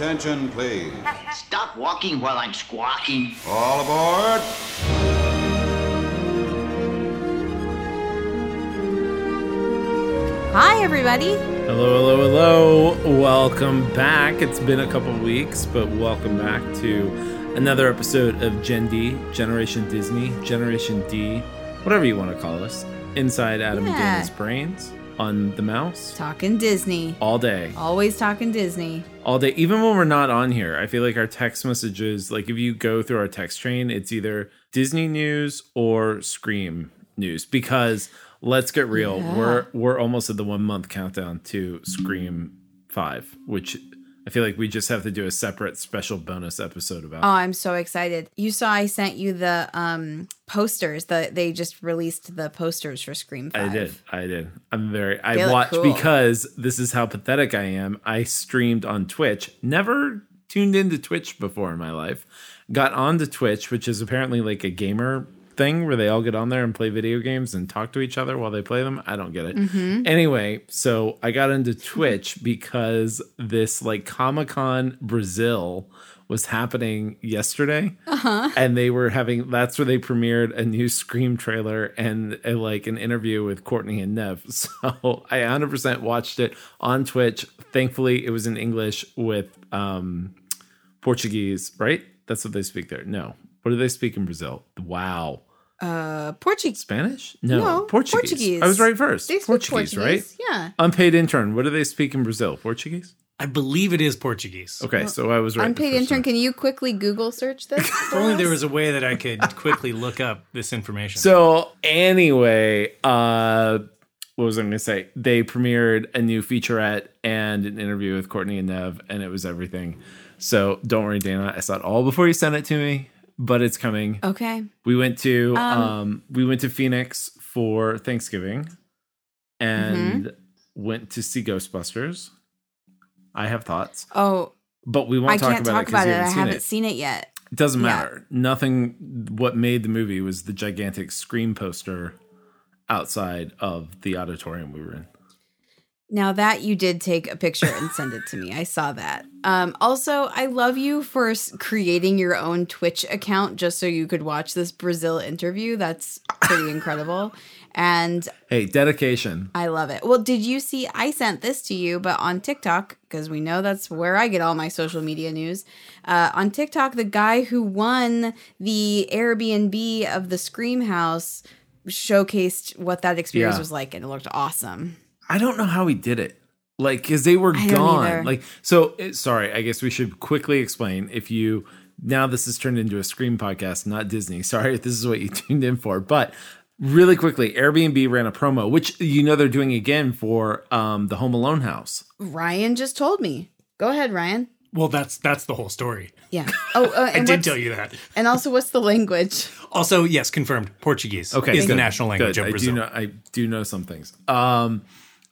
Attention, please. Stop walking while I'm squawking. All aboard. Hi, everybody. Hello, hello, hello. Welcome back. It's been a couple weeks, but welcome back to another episode of Gen D, Generation Disney, Generation D, whatever you want to call us, inside Adam and Yeah. Dana's brains on the mouse Talking Disney. all day. Always talking Disney. all day even when we're not on here i feel like our text messages like if you go through our text train it's either disney news or scream news because let's get real Yeah. we're we're almost at the one month countdown to scream 5 which i feel like we just have to do a separate special bonus episode about Oh, I'm so excited. You saw I sent you the um posters. The they just released the posters for Scream 5. I did. I did. I'm very. I They look watched cool. because this is how pathetic I am. I streamed on Twitch. Never tuned into Twitch before in my life. Got onto Twitch, which is apparently like a gamer thing where they all get on there and play video games and talk to each other while they play them. I don't get it. Mm-hmm. Anyway, so I got into Twitch because this like Comic Con Brazil was happening yesterday. Uh-huh. And they were having that's where they premiered a new scream trailer and a, like an interview with courtney and nev. So i 100% watched it on twitch. Thankfully it was in english with um portuguese right? That's what they speak there. No what do they speak in brazil wow Uh, Portuguese. spanish no, No, portuguese. Portuguese. i was right first They speak portuguese, Portuguese, right Yeah. unpaid intern what do they speak in brazil portuguese I believe it is Portuguese. okay so i was right Unpaid intern. time. Can you quickly Google search this? If only there was a way that I could quickly look up this information. So anyway, uh what was I gonna say? They premiered a new featurette and an interview with Courtney and Nev, and it was everything. So don't worry, Dana. I saw it all before you sent it to me, but it's coming. Okay. We went to um, we went to Phoenix for Thanksgiving and went to see Ghostbusters. I have thoughts, Oh, but we won't I talk can't about talk it because about it. I haven't seen haven't it. seen it yet. It doesn't Yeah. matter. Nothing. What made the movie was the gigantic scream poster outside of the auditorium we were in. Now that you did take a picture and send it to me, I saw that. Um, also, I love you for creating your own Twitch account just so you could watch this Brazil interview. That's pretty incredible, and Hey, dedication. I love it. Well, did you see? I sent this to you, but on TikTok because we know that's where I get all my social media news. Uh, on TikTok, the guy who won the Airbnb of the Scream House showcased what that experience Yeah. was like, and it looked awesome. I don't know how he did it. Like, because they were I don't gone. either. Like, so it, sorry. I guess we should quickly explain. If you now this has turned into a Scream podcast, not Disney. Sorry if this is what you tuned in for, but really quickly, Airbnb ran a promo, which you know they're doing again for um, the Home Alone house. Ryan just told me. Go ahead, Ryan. well, that's that's the whole story. Yeah. Oh, uh, I did tell you that. And also, what's the language? Also, yes, confirmed. Portuguese Okay, is the national language good. of I Brazil. do know. I do know some things. Um,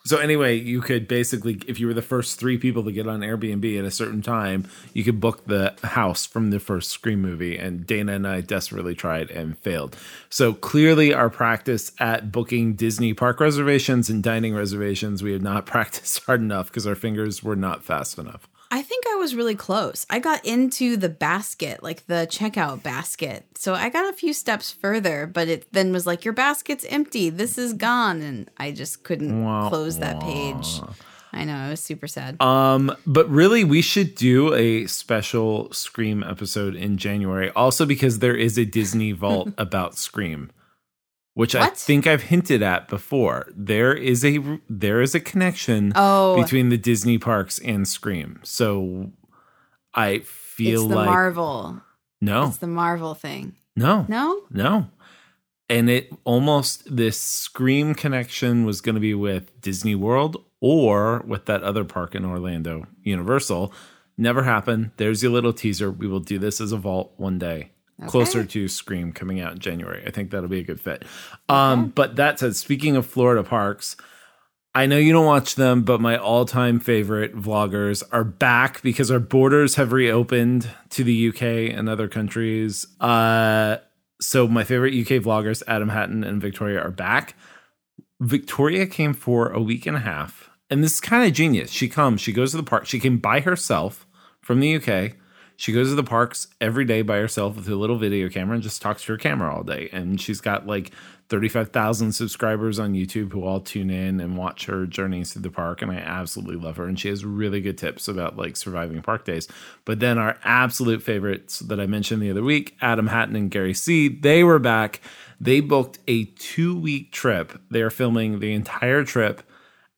so anyway, you could basically, if you were the first three people to get on Airbnb at a certain time, you could book the house from the first Scream movie. And Dana and I desperately tried and failed. So clearly, our practice at booking Disney park reservations and dining reservations, we had not practiced hard enough because our fingers were not fast enough. I think I was really close. I got into the basket, like the checkout basket. So I got a few steps further, but it then was like, Your basket's empty. This is gone. And I just couldn't Wah, close that wah. page. I know. It was super sad. Um, but really, we should do a special Scream episode in January. Also, because there is a Disney Vault about Scream, which I think I've hinted at before. There is a there is a connection Oh. between the Disney parks and Scream. So I feel it's the like Marvel. no, It's the Marvel thing. no, No? no. And it almost this Scream connection was going to be with Disney World or with that other park in Orlando, Universal. Never happened. There's your little teaser. We will do this as a vault one day. Closer to Scream coming out in January. I think that'll be a good fit. Um, but that said, speaking of Florida parks, I know you don't watch them, but my all time favorite vloggers are back because our borders have reopened to the UK and other countries. Uh, so my favorite UK vloggers, Adam Hattan and Victoria, are back. Victoria came for a week and a half, and this is kind of genius. She comes, she goes to the park, she came by herself from the UK. She goes to the parks every day by herself with her little video camera and just talks to her camera all day. And she's got like 35,000 subscribers on YouTube who all tune in and watch her journeys through the park. And I absolutely love her. And she has really good tips about like surviving park days. But then our absolute favorites that I mentioned the other week, Adam Hattan and Gary C., they were back. They booked a two week trip. They are filming the entire trip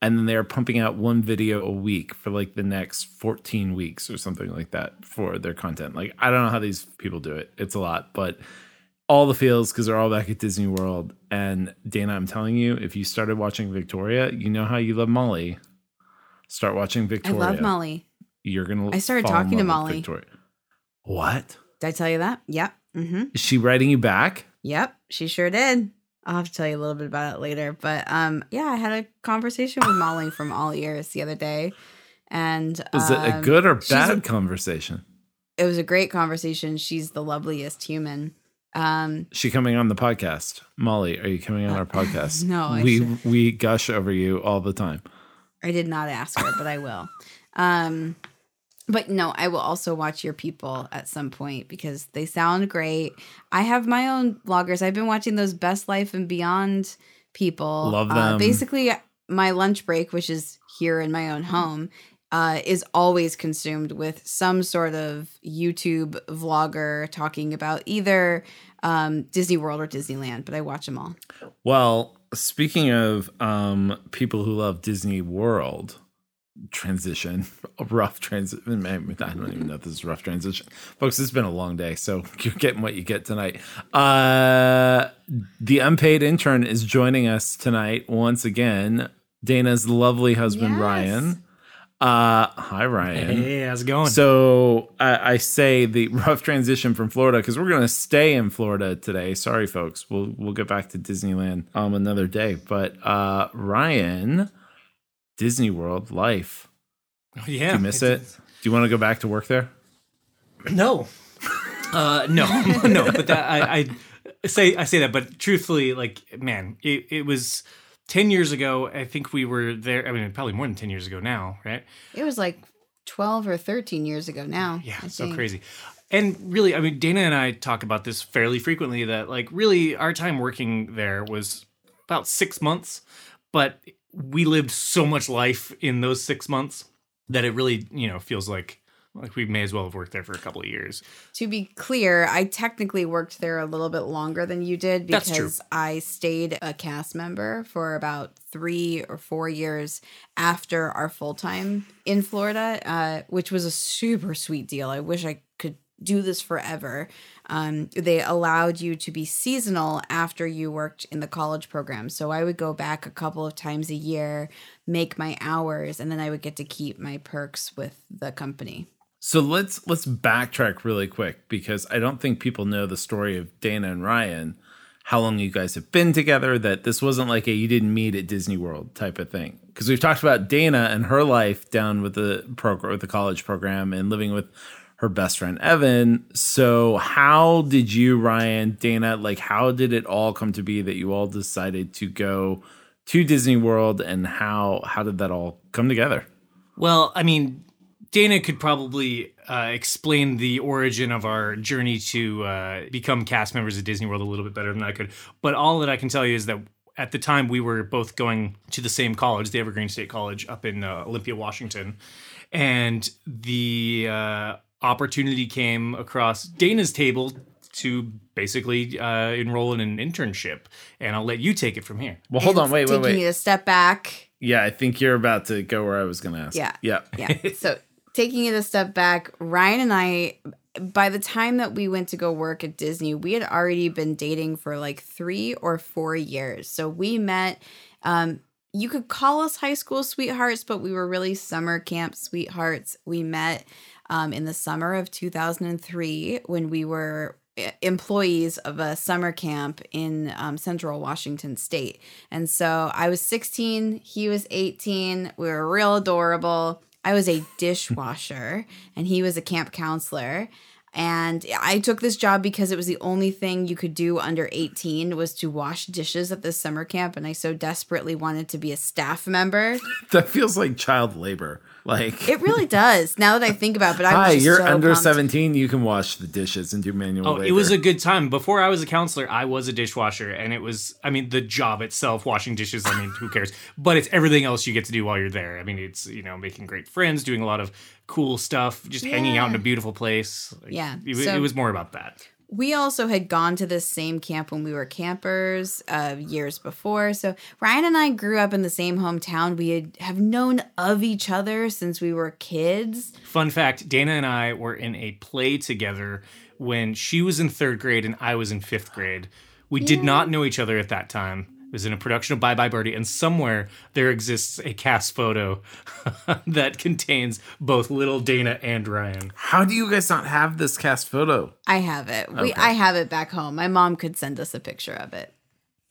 and then they're pumping out one video a week for like the next 14 weeks or something like that for their content. Like I don't know how these people do it. It's a lot, but all the feels because they're all back at Disney World. And Dana, I'm telling you, if you started watching Victoria, you know how you love Molly. Start watching Victoria. I love Molly. You're gonna. I started talking to Molly. Victoria. What? Did I tell you that? Yep. Mm-hmm. Is she writing you back? Yep. She sure did. I'll have to tell you a little bit about it later. But um, yeah, I had a conversation with Molly from All Ears the other day, and Was it a um, good or bad a- conversation? it was a great conversation. She's the loveliest human. Um, She coming on the podcast? Molly, are you coming on our podcast? Uh, no, I we should- we gush over you all the time. I did not ask her, but I will. Um, but no, I will also watch your people at some point because they sound great. I have my own vloggers. I've been watching those Best Life and Beyond people. Love Uh, them. basically, my lunch break, which is here in my own home, uh, is always consumed with some sort of YouTube vlogger talking about either um, Disney World or Disneyland. But I watch them all. Well, speaking of um, people who love Disney World, transition, a rough transition. I don't even know if this is a rough transition, folks. It's been a long day, so you're getting what you get tonight. Uh, the unpaid intern is joining us tonight once again. Dana's lovely husband Yes. Ryan. Uh, hi Ryan. Hey, how's it going? So I, I say the rough transition from Florida because we're going to stay in Florida today. Sorry, folks. We'll we'll get back to Disneyland um another day. But uh, Ryan, Disney World life. yeah, Do you miss it's- it? Do you want to go back to work there? No, uh, no, no. But that, I, I say I say that, but truthfully, like, man, it, it was ten years ago. I think we were there. I mean, probably more than ten years ago now, right? It was like 12 or 13 years ago now. Yeah, I so think. crazy. And really, I mean, Dana and I talk about this fairly frequently. That like, really, our time working there was about six months, but we lived so much life in those six months that it really, you know, feels like like we may as well have worked there for a couple of years. To be clear, I technically worked there a little bit longer than you did because. I stayed a cast member for about three or four years after our full time in Florida, uh, which was a super sweet deal. I wish I could do this forever. Um, they allowed you to be seasonal after you worked in the college program. So I would go back a couple of times a year, make my hours, and then I would get to keep my perks with the company. So let's let's backtrack really quick because I don't think people know the story of Dana and Ryan, how long you guys have been together, that this wasn't like a you didn't meet at Disney World type of thing. Because we've talked about Dana and her life down with the program with the college program and living with her best friend Evan. So how did you, Ryan, Dana, like how did it all come to be that you all decided to go to Disney World and how how did that all come together? Well, I mean, Dana could probably uh, explain the origin of our journey to uh, become cast members of Disney World a little bit better than I could. But all that I can tell you is that at the time we were both going to the same college, the Evergreen State College up in uh, Olympia, Washington, and the uh, opportunity came across Dana's table to basically uh, enroll in an internship. And I'll let you take it from here. Well, hold on, And wait, wait, taking it a step back. Yeah, I think you're about to go where I was going to ask. Yeah. Yeah. Yeah. so taking it a step back, Ryan and I, by the time that we went to go work at Disney, we had already been dating for like three or four years. So we met. Um, you could call us high school sweethearts, but we were really summer camp sweethearts. We met um, in the summer of 2003 when we were eh, employees of a summer camp in um, central Washington state. And so I was 16, he was 18. We were real adorable. I was a dishwasher and he was a camp counselor. And I took this job because it was the only thing you could do under 18 was to wash dishes at this summer camp. And I so desperately wanted to be a staff member. That feels like child labor. Like, It really does. Now that I think about it, but I was hi, just you're so under pumped. 17. You can wash the dishes and do manual Oh, labor. it was a good time. Before I was a counselor, I was a dishwasher, and it was, I mean, the job itself, washing dishes, I mean, who cares? But it's everything else you get to do while you're there. I mean, it's, you know, making great friends, doing a lot of cool stuff, just hanging out in a beautiful place. Like, Yeah, It, so- it was more about that. We also had gone to this same camp when we were campers uh, years before. So Ryan and I grew up in the same hometown. We had, have known of each other since we were kids. Fun fact Dana and I were in a play together when she was in third grade and I was in fifth grade. We did not know each other at that time. It was in a production of Bye Bye Birdie, and somewhere there exists a cast photo that contains both little Dana and Ryan. How do you guys not have this cast photo? I have it. We I have it back home. My mom could send us a picture of it.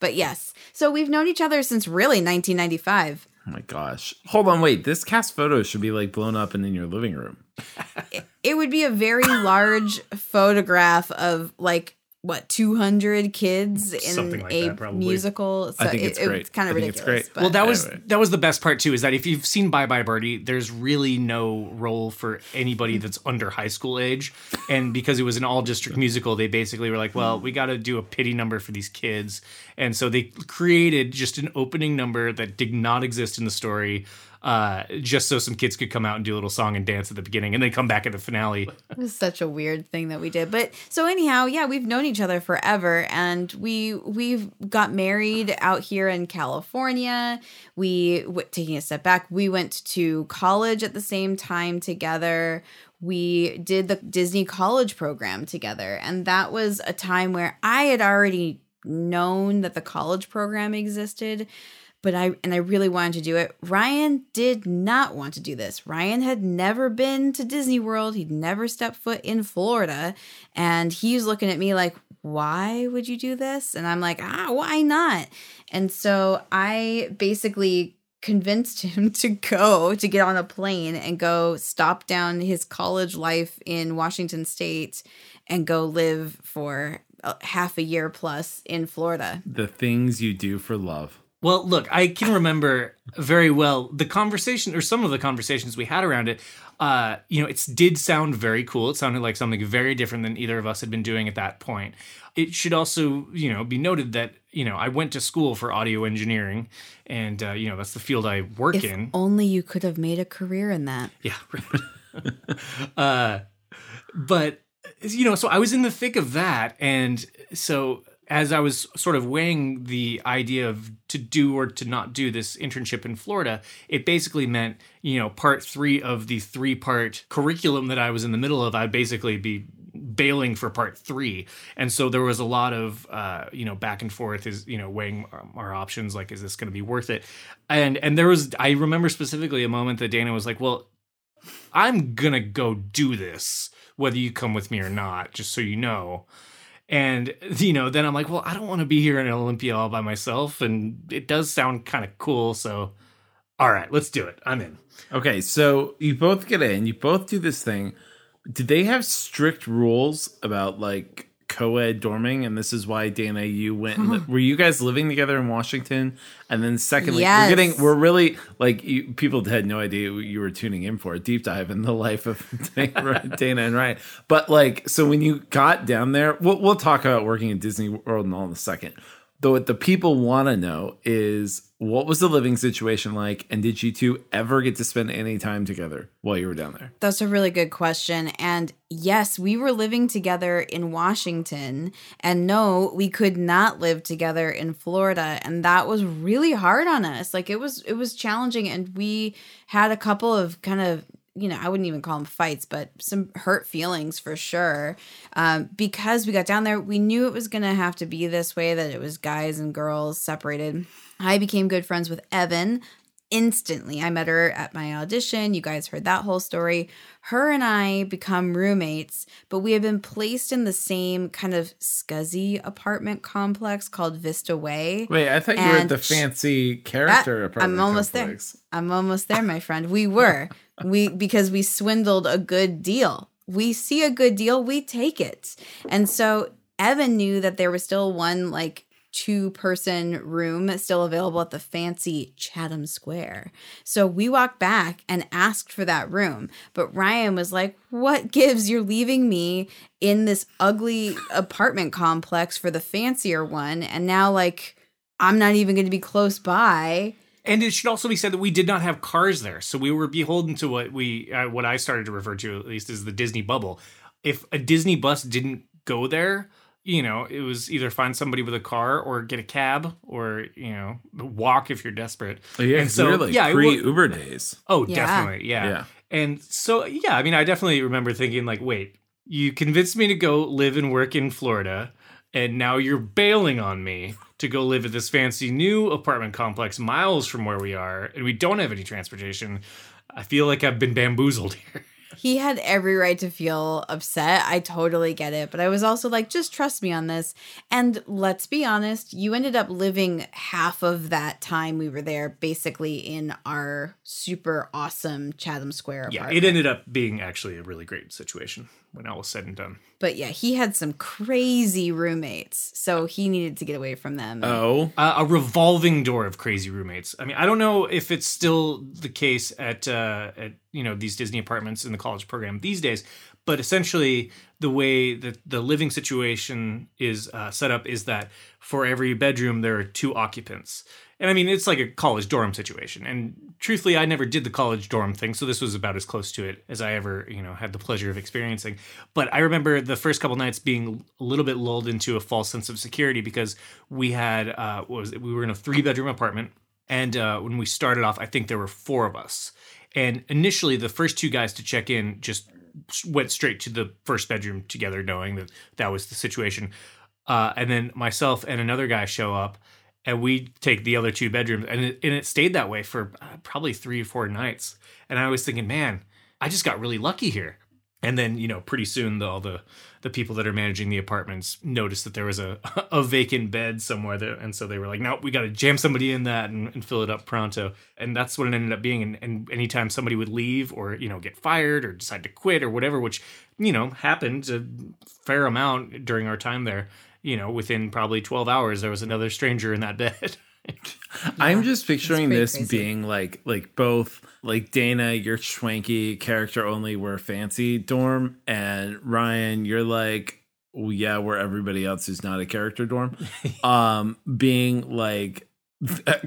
But yes, so we've known each other since really 1995. Oh my gosh. Hold on, wait. This cast photo should be like blown up and in your living room. It would be a very large photograph of like what 200 kids in like a that, musical. So I think it- it's it was great. kind I of think it's ridiculous. great. Well, that was that was the best part too. Is that if you've seen Bye Bye Birdie, there's really no role for anybody that's under high school age, and because it was an all district musical, they basically were like, well, we got to do a pity number for these kids, and so they created just an opening number that did not exist in the story. Uh, just so some kids could come out and do a little song and dance at the beginning, and then come back at the finale. It was such a weird thing that we did. But so anyhow, yeah, we've known each other forever and we we've got married out here in California. We taking a step back, we went to college at the same time together. We did the Disney college program together and that was a time where I had already known that the college program existed but I and I really wanted to do it. Ryan did not want to do this. Ryan had never been to Disney World. He'd never stepped foot in Florida, and he was looking at me like, "Why would you do this?" And I'm like, "Ah, why not?" And so I basically convinced him to go to get on a plane and go stop down his college life in Washington state and go live for uh, half a year plus in Florida. The things you do for love. Well, look, I can remember very well the conversation or some of the conversations we had around it. Uh, you know, it did sound very cool. It sounded like something very different than either of us had been doing at that point. It should also, you know, be noted that you know I went to school for audio engineering, and uh, you know that's the field I work in. If in. only you could have made a career in that. Yeah. uh, but you know, so I was in the thick of that, and so as I was sort of weighing the idea of to do or to not do this internship in Florida, it basically meant you know part three of the three part curriculum that I was in the middle of. I'd basically be bailing for part three and so there was a lot of uh you know back and forth is you know weighing our, our options like is this going to be worth it and and there was i remember specifically a moment that dana was like well I'm gonna go do this, whether you come with me or not, just so you know. And you know, then I'm like, well, I don't want to be here in Olympia all by myself, and it does sound kind of cool. So, all right, let's do it. I'm in. Okay, so you both get in, you both do this thing. Did they have strict rules about like co-ed dorming? And this is why Dana, you went. And, were you guys living together in Washington? And then secondly, Yes. we're getting we're really like you, people had no idea you were tuning in for a deep dive in the life of Dana and Ryan. But like, so when you got down there, we'll we'll talk about working at Disney World and all in a second. Though what the people want to know is what was the living situation like, and did you two ever get to spend any time together while you were down there? That's a really good question. And yes, we were living together in Washington. And no, we could not live together in Florida. And that was really hard on us. Like it was it was challenging and we had a couple of kind of you know, I wouldn't even call them fights, but some hurt feelings for sure. Um, because we got down there, we knew it was going to have to be this way that it was guys and girls separated. I became good friends with Evan instantly. I met her at my audition. You guys heard that whole story. Her and I become roommates, but we have been placed in the same kind of scuzzy apartment complex called Vista Way. Wait, I thought you were at the fancy character apartment. I'm almost complex. there. I'm almost there, my friend. We were. we because we swindled a good deal. We see a good deal, we take it. And so Evan knew that there was still one like two person room still available at the fancy Chatham Square. So we walked back and asked for that room. But Ryan was like, What gives? You're leaving me in this ugly apartment complex for the fancier one. And now, like, I'm not even going to be close by. And it should also be said that we did not have cars there, so we were beholden to what we, uh, what I started to refer to at least as the Disney bubble. If a Disney bus didn't go there, you know, it was either find somebody with a car or get a cab or you know walk if you're desperate. Oh, yeah, and so really yeah, it pre Uber days. Oh, Yeah. definitely. Yeah. Yeah. And so, yeah, I mean, I definitely remember thinking, like, wait, you convinced me to go live and work in Florida, and now you're bailing on me to go live at this fancy new apartment complex miles from where we are, and we don't have any transportation. I feel like I've been bamboozled here. He had every right to feel upset. I totally get it. But I was also like, just trust me on this. And let's be honest, you ended up living half of that time we were there basically in our super awesome Chatham Square Yeah, it ended up being actually a really great situation when all was said and done. but yeah, he had some crazy roommates. So he needed to get away from them. Oh, uh, a revolving door of crazy roommates. I mean, I don't know if it's still the case at uh, at you know these Disney apartments in the college program these days, but essentially the way that the living situation is uh, set up is that for every bedroom there are two occupants. And I mean, it's like a college dorm situation. And truthfully, I never did the college dorm thing, so this was about as close to it as I ever, you know, had the pleasure of experiencing. But I remember the first couple nights being a little bit lulled into a false sense of security because we had, uh, was it? We were in a three bedroom apartment, and uh, when we started off, I think there were four of us. And initially, the first two guys to check in just went straight to the first bedroom together, knowing that that was the situation. Uh, and then myself and another guy show up, and we take the other two bedrooms, and it, and it stayed that way for uh, probably three or four nights. And I was thinking, man, I just got really lucky here. And then you know, pretty soon, the, all the the people that are managing the apartments noticed that there was a a vacant bed somewhere there, and so they were like, "No, we got to jam somebody in that and, and fill it up pronto." And that's what it ended up being. And, and anytime somebody would leave or you know get fired or decide to quit or whatever, which you know happened a fair amount during our time there, you know, within probably twelve hours, there was another stranger in that bed. I'm just picturing this crazy. being like like both like Dana, you're swanky character only, we're fancy dorm, and Ryan, you're like, well, yeah, we're everybody else is not a character dorm. um, being like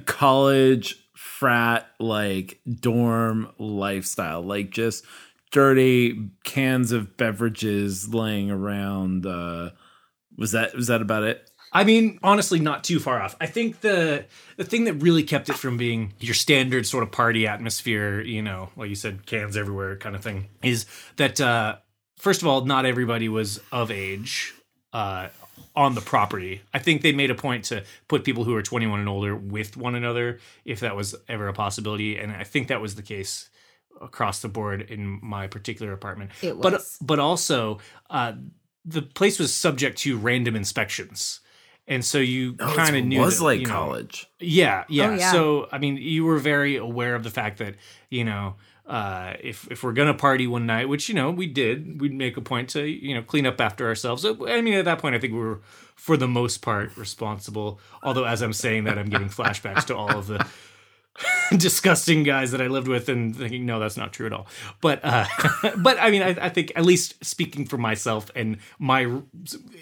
college frat like dorm lifestyle, like just dirty cans of beverages laying around. Uh, was that was that about it? I mean, honestly, not too far off. I think the the thing that really kept it from being your standard sort of party atmosphere, you know, like you said, cans everywhere kind of thing, is that uh, first of all, not everybody was of age uh, on the property. I think they made a point to put people who are 21 and older with one another, if that was ever a possibility, and I think that was the case across the board in my particular apartment. It But was. but also, uh, the place was subject to random inspections. And so you Oh, kind of knew it was that, like you know, college. yeah, yeah, Oh, yeah. So I mean, you were very aware of the fact that you know uh, if if we're gonna party one night, which you know we did, we'd make a point to you know clean up after ourselves. I mean, at that point, I think we were for the most part responsible. Although, as I'm saying that, I'm getting flashbacks to all of the disgusting guys that I lived with, and thinking, no, that's not true at all. But uh, but I mean, I, I think at least speaking for myself and my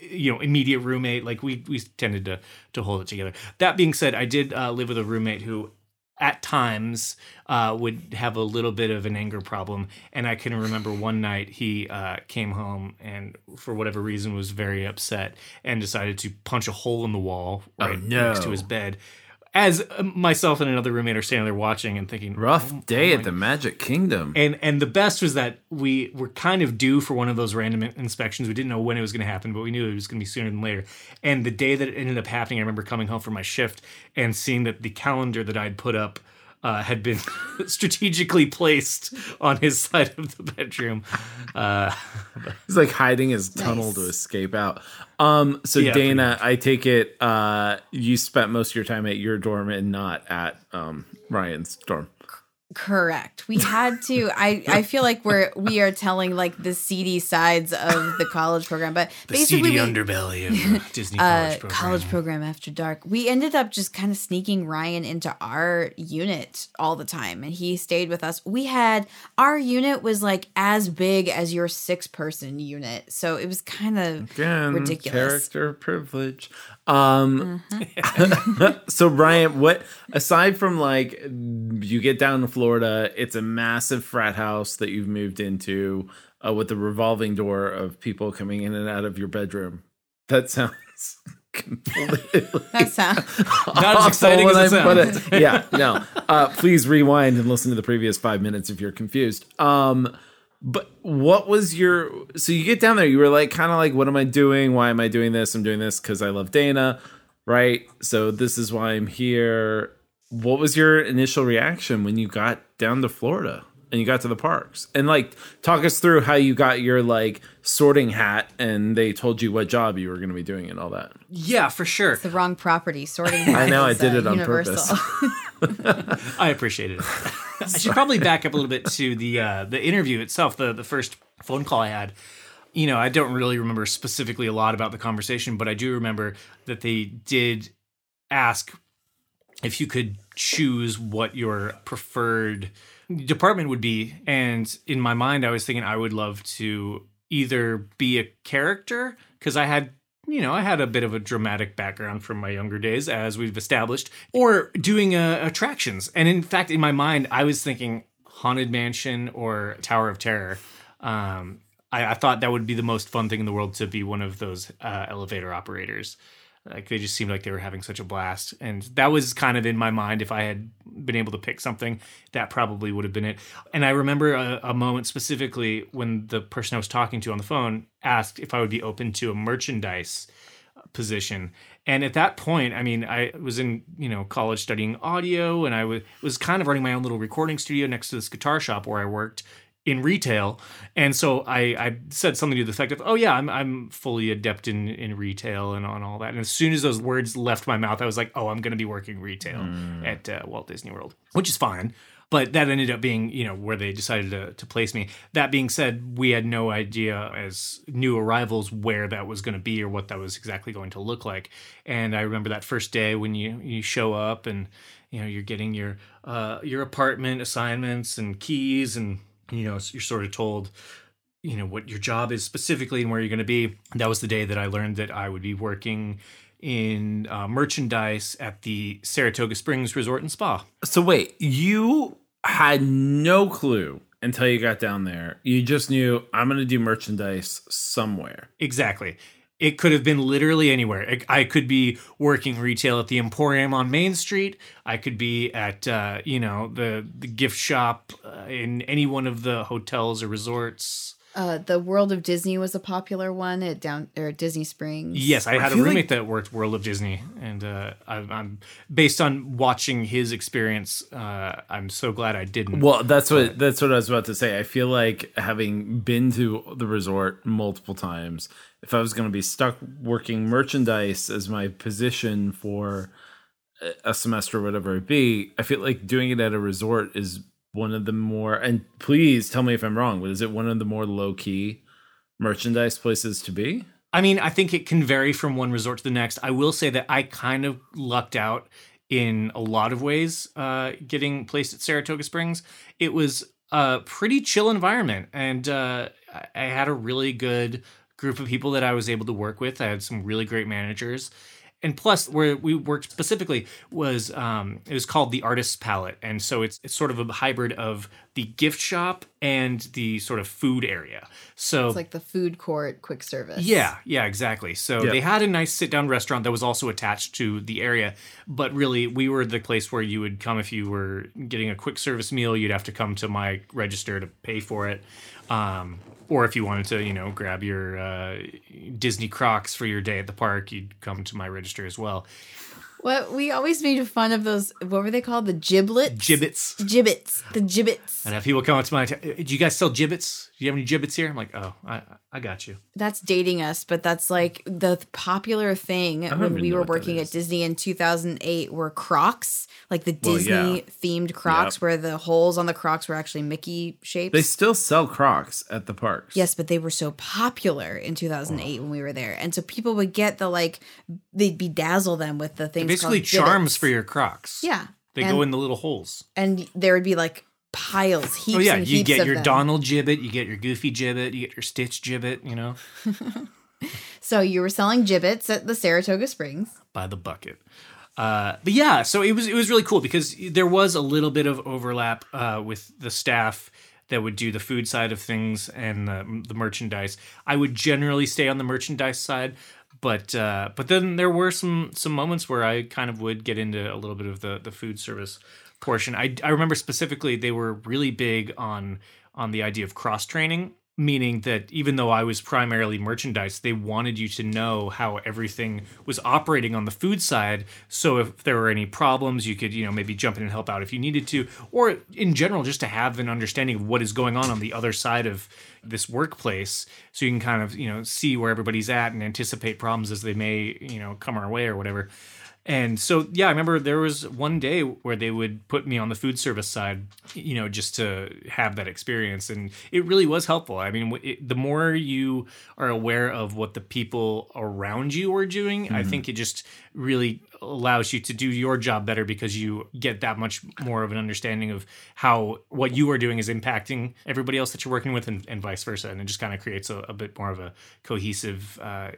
you know immediate roommate, like we we tended to to hold it together. That being said, I did uh, live with a roommate who at times uh, would have a little bit of an anger problem. And I can remember one night he uh, came home and, for whatever reason, was very upset and decided to punch a hole in the wall Oh, right no. next to his bed. As uh, myself and another roommate are standing there watching and thinking, Rough "Oh, day oh at the Magic Kingdom. and and the best was that we were kind of due for one of those random inspections. We didn't know when it was going to happen, but we knew it was going to be sooner than later. And the day that it ended up happening, I remember coming home from my shift and seeing that the calendar that I'd put up uh, had been strategically placed on his side of the bedroom. Uh, He's like hiding his tunnel Nice. to escape out. Um, so Yeah, Dana. I take it uh, you spent most of your time at your dorm and not at um, Ryan's dorm. Correct. We had to. I I feel like we're we are telling like the seedy sides of the college program, but The basically seedy we, underbelly of the Disney uh, college program. college program after dark. We ended up just kind of sneaking Ryan into our unit all the time, and he stayed with us. We had our unit was like as big as your six person unit, so it was kind of Again, ridiculous. character privilege. Um, Mm-hmm. so Brian, what aside from like you get down to Florida, it's a massive frat house that you've moved into uh, with the revolving door of people coming in and out of your bedroom. That sounds completely That sound. Not as exciting as it when I put sounds. it. Yeah, no. Uh, please rewind and listen to the previous five minutes if you're confused. Um, but what was your? So you get down there, you were like, kind of like, what am I doing? Why am I doing this? I'm doing this because I love Dana, right? So this is why I'm here. What was your initial reaction when you got down to Florida and you got to the parks? And like, talk us through how you got your like sorting hat and they told you what job you were going to be doing and all that. Yeah, for sure. the wrong property sorting. I know, I did uh, it on universal. I appreciated it. I should probably back up a little bit to the uh, the interview itself, the the first phone call I had. You know, I don't really remember specifically a lot about the conversation, but I do remember that they did ask if you could choose what your preferred department would be. And in my mind, I was thinking I would love to either be a character because I had you know, I had a bit of a dramatic background from my younger days, as we've established, or doing uh, attractions. And in fact, in my mind, I was thinking Haunted Mansion or Tower of Terror. Um, I, I thought that would be the most fun thing in the world to be one of those uh, elevator operators. Like they just seemed like they were having such a blast, and that was kind of in my mind. If I had been able to pick something, that probably would have been it. And I remember a, a moment specifically when the person I was talking to on the phone asked if I would be open to a merchandise position. And at that point, I mean, I was in you know college studying audio, and I was was kind of running my own little recording studio next to this guitar shop where I worked in retail. And so I, I said something to the effect of, "Oh yeah, I'm I'm fully adept in in retail and on all that." And as soon as those words left my mouth, I was like, "Oh, I'm going to be working retail at uh, Walt Disney World," which is fine. But that ended up being, you know, where they decided to, to place me. That being said, we had no idea as new arrivals where that was going to be or what that was exactly going to look like. And I remember that first day when you you show up and you know you're getting your uh, your apartment assignments and keys and you know you're sort of told you know what your job is specifically and where you're going to be that was the day that i learned that i would be working in uh, merchandise at the saratoga springs resort and spa So wait, you had no clue until you got down there. You just knew I'm going to do merchandise somewhere. exactly it could have been literally anywhere. I could be working retail at the emporium on main street. I could be at uh, you know the, the gift shop uh, in any one of the hotels or resorts Uh, the World of Disney was a popular one at down or at Disney Springs. Yes, I had a feel roommate that worked World of Disney, and uh, I, I'm based on watching his experience. Uh, I'm so glad I didn't. Well, that's what that's what I was about to say. I feel like having been to the resort multiple times, if I was going to be stuck working merchandise as my position for a- a semester or whatever it be, I feel like doing it at a resort is one of the more and please tell me if I'm wrong, but is it one of the more low key merchandise places to be? I mean, I think it can vary from one resort to the next. I will say that I kind of lucked out in a lot of ways uh, getting placed at Saratoga Springs. It was a pretty chill environment, and uh, I I had a really good group of people that I was able to work with. I had some really great managers. And plus, where we worked specifically was um, it was called the Artist's Palette, and so it's it's sort of a hybrid of the gift shop and the sort of food area. So It's like the food court quick service. yeah, yeah, exactly. So Yeah. they had a nice sit down restaurant that was also attached to the area, but really we were the place where you would come if you were getting a quick service meal, you'd have to come to my register to pay for it. Um, or if you wanted to, you know, grab your uh, Disney Crocs for your day at the park, you'd come to my register as well. What we always made fun of those. What were they called? The giblets. Jibbitz. Jibbitz. The Jibbitz. And if people come up to my, do you guys sell Jibbitz? Do you have any Jibbitz here? I'm like, oh, I, I got you. That's dating us, but that's like the popular thing when we were working at Disney in 2008 were Crocs, like the Well, Disney yeah. themed Crocs, Yep. where the holes on the Crocs were actually Mickey shapes. They still sell Crocs at the parks. Yes, but they were so popular in 2008 when we were there, and so people would get the like they'd bedazzle them with the things. Basically, charms Jibbitz. for your Crocs. Yeah, They and, go in the little holes. and there would be like piles, heaps. Oh yeah, you get your them. Donald gibbet, you get your Goofy gibbet, you get your Stitch gibbet. You know, So you were selling Jibbitz at the Saratoga Springs. by the bucket. Uh, but yeah, so it was it was really cool because there was a little bit of overlap uh, with the staff that would do the food side of things and the, the merchandise. I would generally stay on the merchandise side, but uh, but then there were some some moments where I kind of would get into a little bit of the the food service portion. I I remember specifically they were really big on on the idea of cross training meaning that even though I was primarily merchandise, they wanted you to know how everything was operating on the food side. So if there were any problems, you could, you know, maybe jump in and help out if you needed to, or in general, just to have an understanding of what is going on on the other side of this workplace. So you can kind of, you know, see where everybody's at and anticipate problems as they may, you know, come our way or whatever. And so, yeah, I remember there was one day where they would put me on the food service side, you know, just to have that experience. And it really was helpful. I mean, it, the more you are aware of what the people around you are doing, I think it just really allows you to do your job better because you get that much more of an understanding of how what you are doing is impacting everybody else that you're working with and, and vice versa. And it just kind of creates a, a bit more of a cohesive, uh,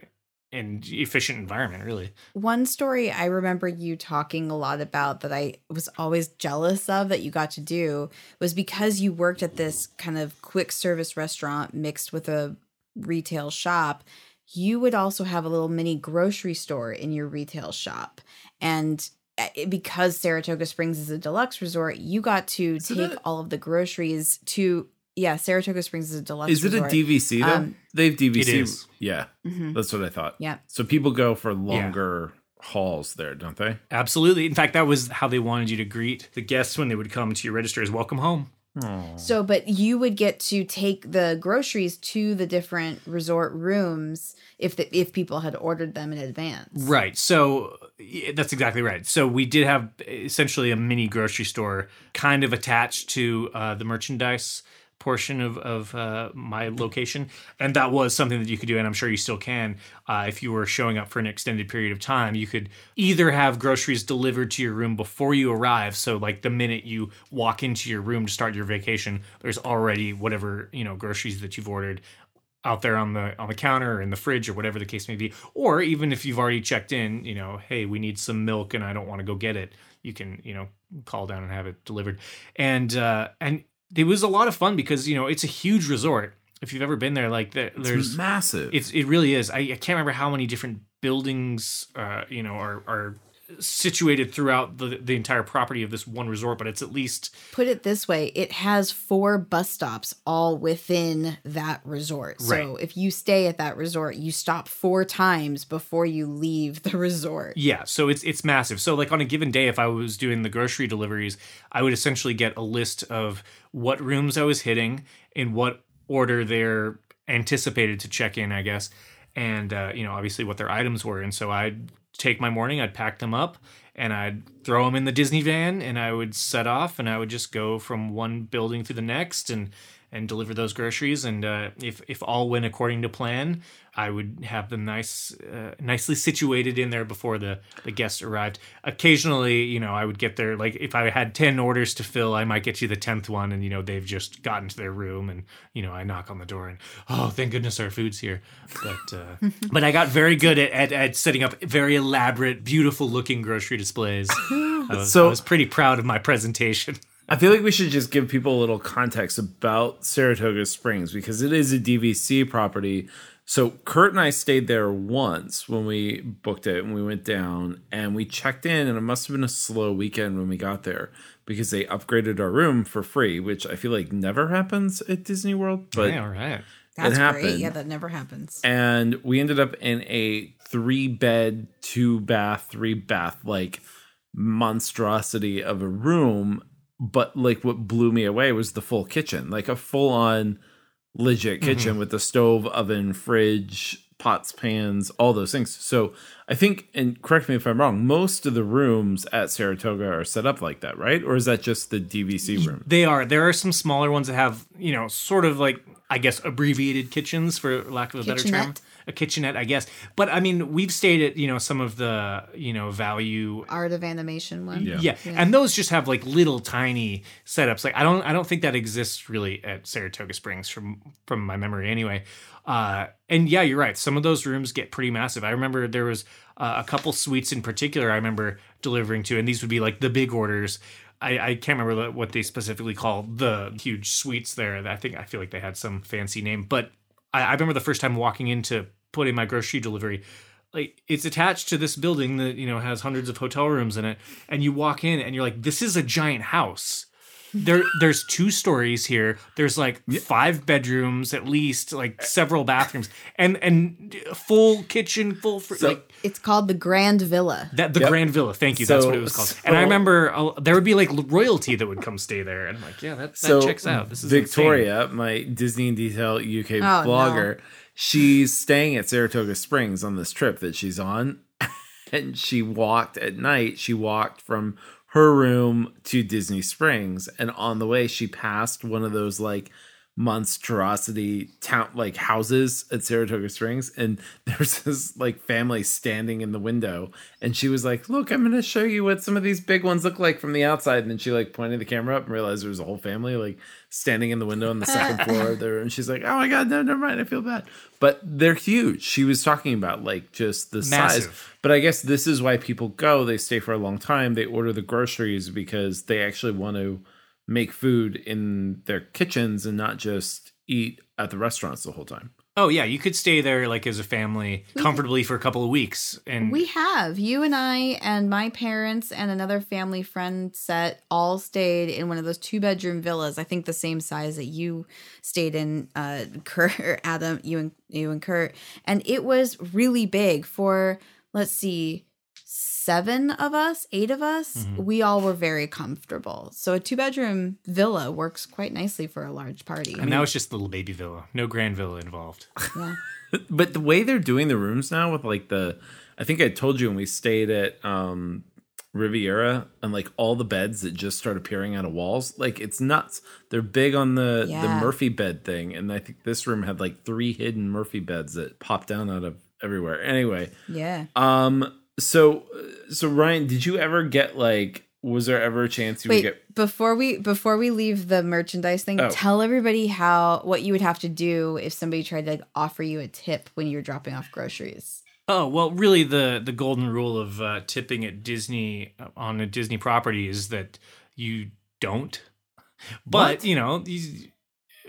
and efficient environment, really. One story I remember you talking a lot about that I was always jealous of that you got to do was because you worked at this kind of quick service restaurant mixed with a retail shop. You would also have a little mini grocery store in your retail shop. And uh, because Saratoga Springs is a deluxe resort, you got to it take a- all of the groceries to, yeah, Saratoga Springs is a deluxe Is it a. DVC though? Um, they have DVC. It is. Yeah, Mhm. that's what I thought. Yeah. So people go for longer hauls there, don't they? Absolutely. In fact, that was how they wanted you to greet the guests when they would come to your register as welcome home. So, but you would get to take the groceries to the different resort rooms if the, if people had ordered them in advance. Right. So yeah, that's exactly right. So we did have essentially a mini grocery store kind of attached to uh, the merchandise portion of, of uh, my location. And that was something that you could do, and I'm sure you still can. Uh, if you were showing up for an extended period of time, you could either have groceries delivered to your room before you arrive. So, like the minute you walk into your room to start your vacation, there's already whatever, you know, groceries that you've ordered out there on the on the counter or in the fridge or whatever the case may be or even if you've already checked in you know hey we need some milk and i don't want to go get it you can you know call down and have it delivered and uh and it was a lot of fun because you know it's a huge resort if you've ever been there like there, It's there's massive. it's it really is I, I can't remember how many different buildings uh you know are are situated throughout the the entire property of this one resort but it's at least Put it this way, it has four bus stops all within that resort. So, Right. if you stay at that resort, you stop four times before you leave the resort. Yeah, so it's it's massive. So like on a given day, if I was doing the grocery deliveries, I would essentially get a list of what rooms I was hitting, in what order they're anticipated to check in, I guess, and uh, you know obviously what their items were. And so I'd take my morning, I'd pack them up, and I'd throw them in the Disney van, and I would set off, and I would just go from one building to the next, and and deliver those groceries. And uh, if if all went according to plan, I would have them nice, uh, nicely situated in there before the the guests arrived. Occasionally, you know, I would get there. Like if I had ten orders to fill, I might get you the tenth one, and you know they've just gotten to their room, and you know I knock on the door, and oh, thank goodness our food's here. But uh, but I got very good at, at at setting up very elaborate, beautiful looking grocery displays. I was, So- I was pretty proud of my presentation. I feel like we should just give people a little context about Saratoga Springs because it is a DVC property. So Kurt and I stayed there once when we booked it and we went down and we checked in and it must have been a slow weekend when we got there because they upgraded our room for free, which I feel like never happens at Disney World. But yeah, all right. That's great. happened. Yeah, that never happens. and we ended up in a three bed, two bath, three bath like monstrosity of a room. But like what blew me away was the full kitchen, like a full on legit kitchen mm-hmm. with the stove, oven, fridge, pots, pans, all those things. So I think, and correct me if I'm wrong, most of the rooms at Saratoga are set up like that, right? Or is that just the DVC room? They are. There are some smaller ones that have, you know, sort of like I guess abbreviated kitchens for lack of a better term. A kitchenette, I guess. But I mean, we've stayed at, you know, some of the, you know, value Art of animation one. yeah. And those just have like little tiny setups. Like I don't I don't think that exists really at Saratoga Springs from from my memory anyway. Uh and yeah, you're right. Some of those rooms get pretty massive. I remember there was uh, a couple suites in particular I remember delivering to and these would be like the big orders. I, I can't remember what they specifically call the huge suites there. I think I feel like they had some fancy name, but I, I remember the first time walking in to put in my grocery delivery like it's attached to this building that you know has hundreds of hotel rooms in it and you walk in and you're like this is a giant house there there's two stories here there's like five bedrooms at least like several bathrooms and and full kitchen full fr- So- like It's called the Grand Villa. that the Yep. grand villa thank you that's what it was called and i remember uh, there would be like royalty that would come stay there and i'm like yeah that, that so checks out this is insane. Victoria, my Disney in Detail UK Oh, blogger, she's staying at Saratoga Springs on this trip that she's on, and she walked at night. She walked from her room to Disney Springs, and on the way, she passed one of those like monstrosity town like houses at Saratoga Springs and there's this like family standing in the window and she was like look I'm going to show you what some of these big ones look like from the outside and then she like pointed the camera up and realized there was a whole family like standing in the window on the second floor there and she's like oh my god no never mind I feel bad. But they're huge. She was talking about like just the size. But I guess this is why people go they stay for a long time they order the groceries because they actually want to make food in their kitchens and not just eat at the restaurants the whole time. oh yeah you could stay there like as a family comfortably for a couple of weeks and We have. You and I and my parents and another family friend set all stayed in one of those two bedroom villas. I think the same size that you stayed in, uh, Kurt, Adam, you and you and Kurt, and it was really big for. Let's see, seven of us, eight of us. Mm-hmm. We all were very comfortable. So a two bedroom villa works quite nicely for a large party. and that was just the little baby villa no grand villa involved Yeah. But the way they're doing the rooms now with like the I think I told you when we stayed at um Riviera and like all the beds that just start appearing out of walls, like it's nuts. They're big on the the Murphy bed thing and I think this room had like three hidden Murphy beds that popped down out of everywhere. Anyway, Yeah. um so so Ryan, did you ever get like was there ever a chance you Wait, would get before we before we leave the merchandise thing, Oh. tell everybody how what you would have to do if somebody tried to like, offer you a tip when you're dropping off groceries. Oh well, really the the golden rule of uh, tipping at Disney uh, on a Disney property is that you don't. But What? you know, these,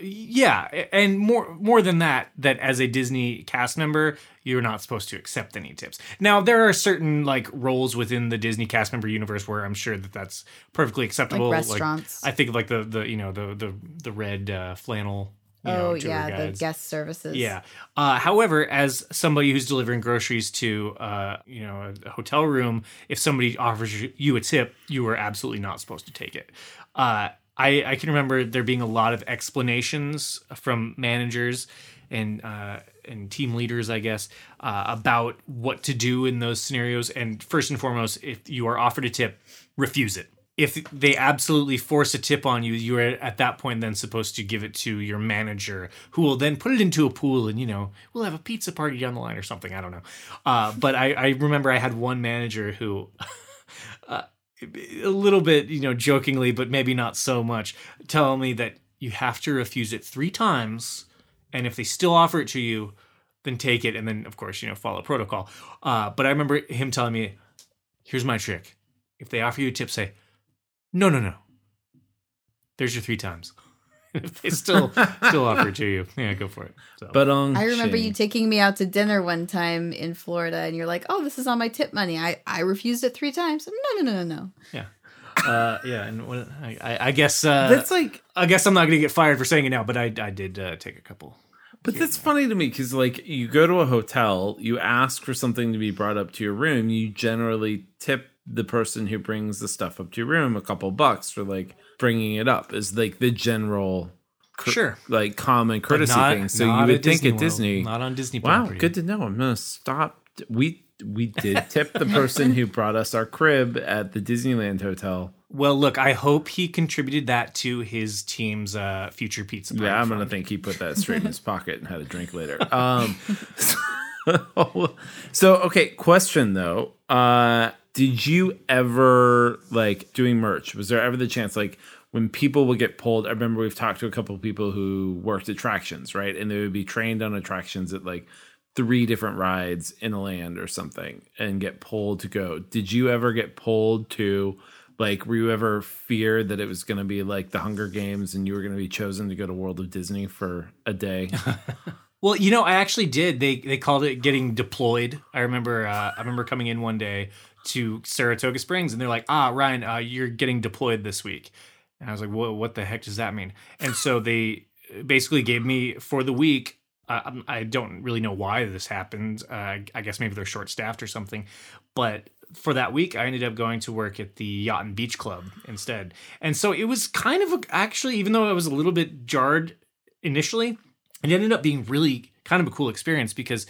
yeah, and more more than that, that as a Disney cast member, you're not supposed to accept any tips. Now there are certain like roles within the Disney cast member universe where I'm sure that that's perfectly acceptable. Like restaurants. I think of like the the you know the the the red uh, flannel. You oh know, tour yeah, the guest services. Yeah. Uh, however, as somebody who's delivering groceries to, uh, you know, a hotel room, if somebody offers you- you a tip, you are absolutely not supposed to take it. Uh, I, I can remember there being a lot of explanations from managers and uh, and team leaders, I guess, uh, about what to do in those scenarios. And first and foremost, if you are offered a tip, refuse it. If they absolutely force a tip on you, you are at that point then supposed to give it to your manager, who will then put it into a pool, and you know we'll have a pizza party down the line or something. I don't know, uh, but I, I remember I had one manager who uh, a little bit, you know, jokingly, but maybe not so much, telling me that you have to refuse it three times, and if they still offer it to you, then take it, and then of course, you know, follow protocol. Uh, but I remember him telling me, "Here's my trick: if they offer you a tip, say, no, no, no. There's your three times. If they still still offer it to you, yeah, go for it. So. but um, I remember you taking me out to dinner one time in Florida, and you're like, "Oh, this is on my tip money." I I refused it three times. No, no, no, no, no. yeah, uh, yeah, and what, I, I, I guess uh, That's like I guess I'm not going to get fired for saying it now, but I I did uh, take a couple. But that's funny to me because, like, you go to a hotel, you ask for something to be brought up to your room, you generally tip the person who brings the stuff up to your room a couple bucks for like bringing it up. Is like the general, cur- Sure. like common courtesy not- thing. So you would think Disney at World, Disney, not on Disney wow, property. good to know. I'm gonna stop. We we did tip the person who brought us our crib at the Disneyland hotel. Well, look, I hope he contributed that to his team's uh, future pizza. Yeah, I'm gonna think he put that straight in his pocket and had a drink later. Um, so, so okay, question though. Uh, did you ever like doing merch? Was there ever the chance like when people would get pulled? I remember we've talked to a couple of people who worked attractions, right? And they would be trained on attractions at like three different rides in a land or something and get pulled to go. Did you ever get pulled to like were you ever feared that it was going to be like the Hunger Games and you were going to be chosen to go to World of Disney for a day? Well, you know, I actually did. They they called it getting deployed. I remember. Uh, I remember coming in one day to Saratoga Springs, and they're like, "Ah, Ryan, uh, you're getting deployed this week." And I was like, "What? What the heck does that mean?" And so they basically gave me for the week. Uh, I don't really know why this happened. Uh, I guess maybe they're short staffed or something, but for that week, I ended up going to work at the Yacht and Beach Club instead. And so it was kind of a, actually, even though I was a little bit jarred initially, it ended up being really kind of a cool experience because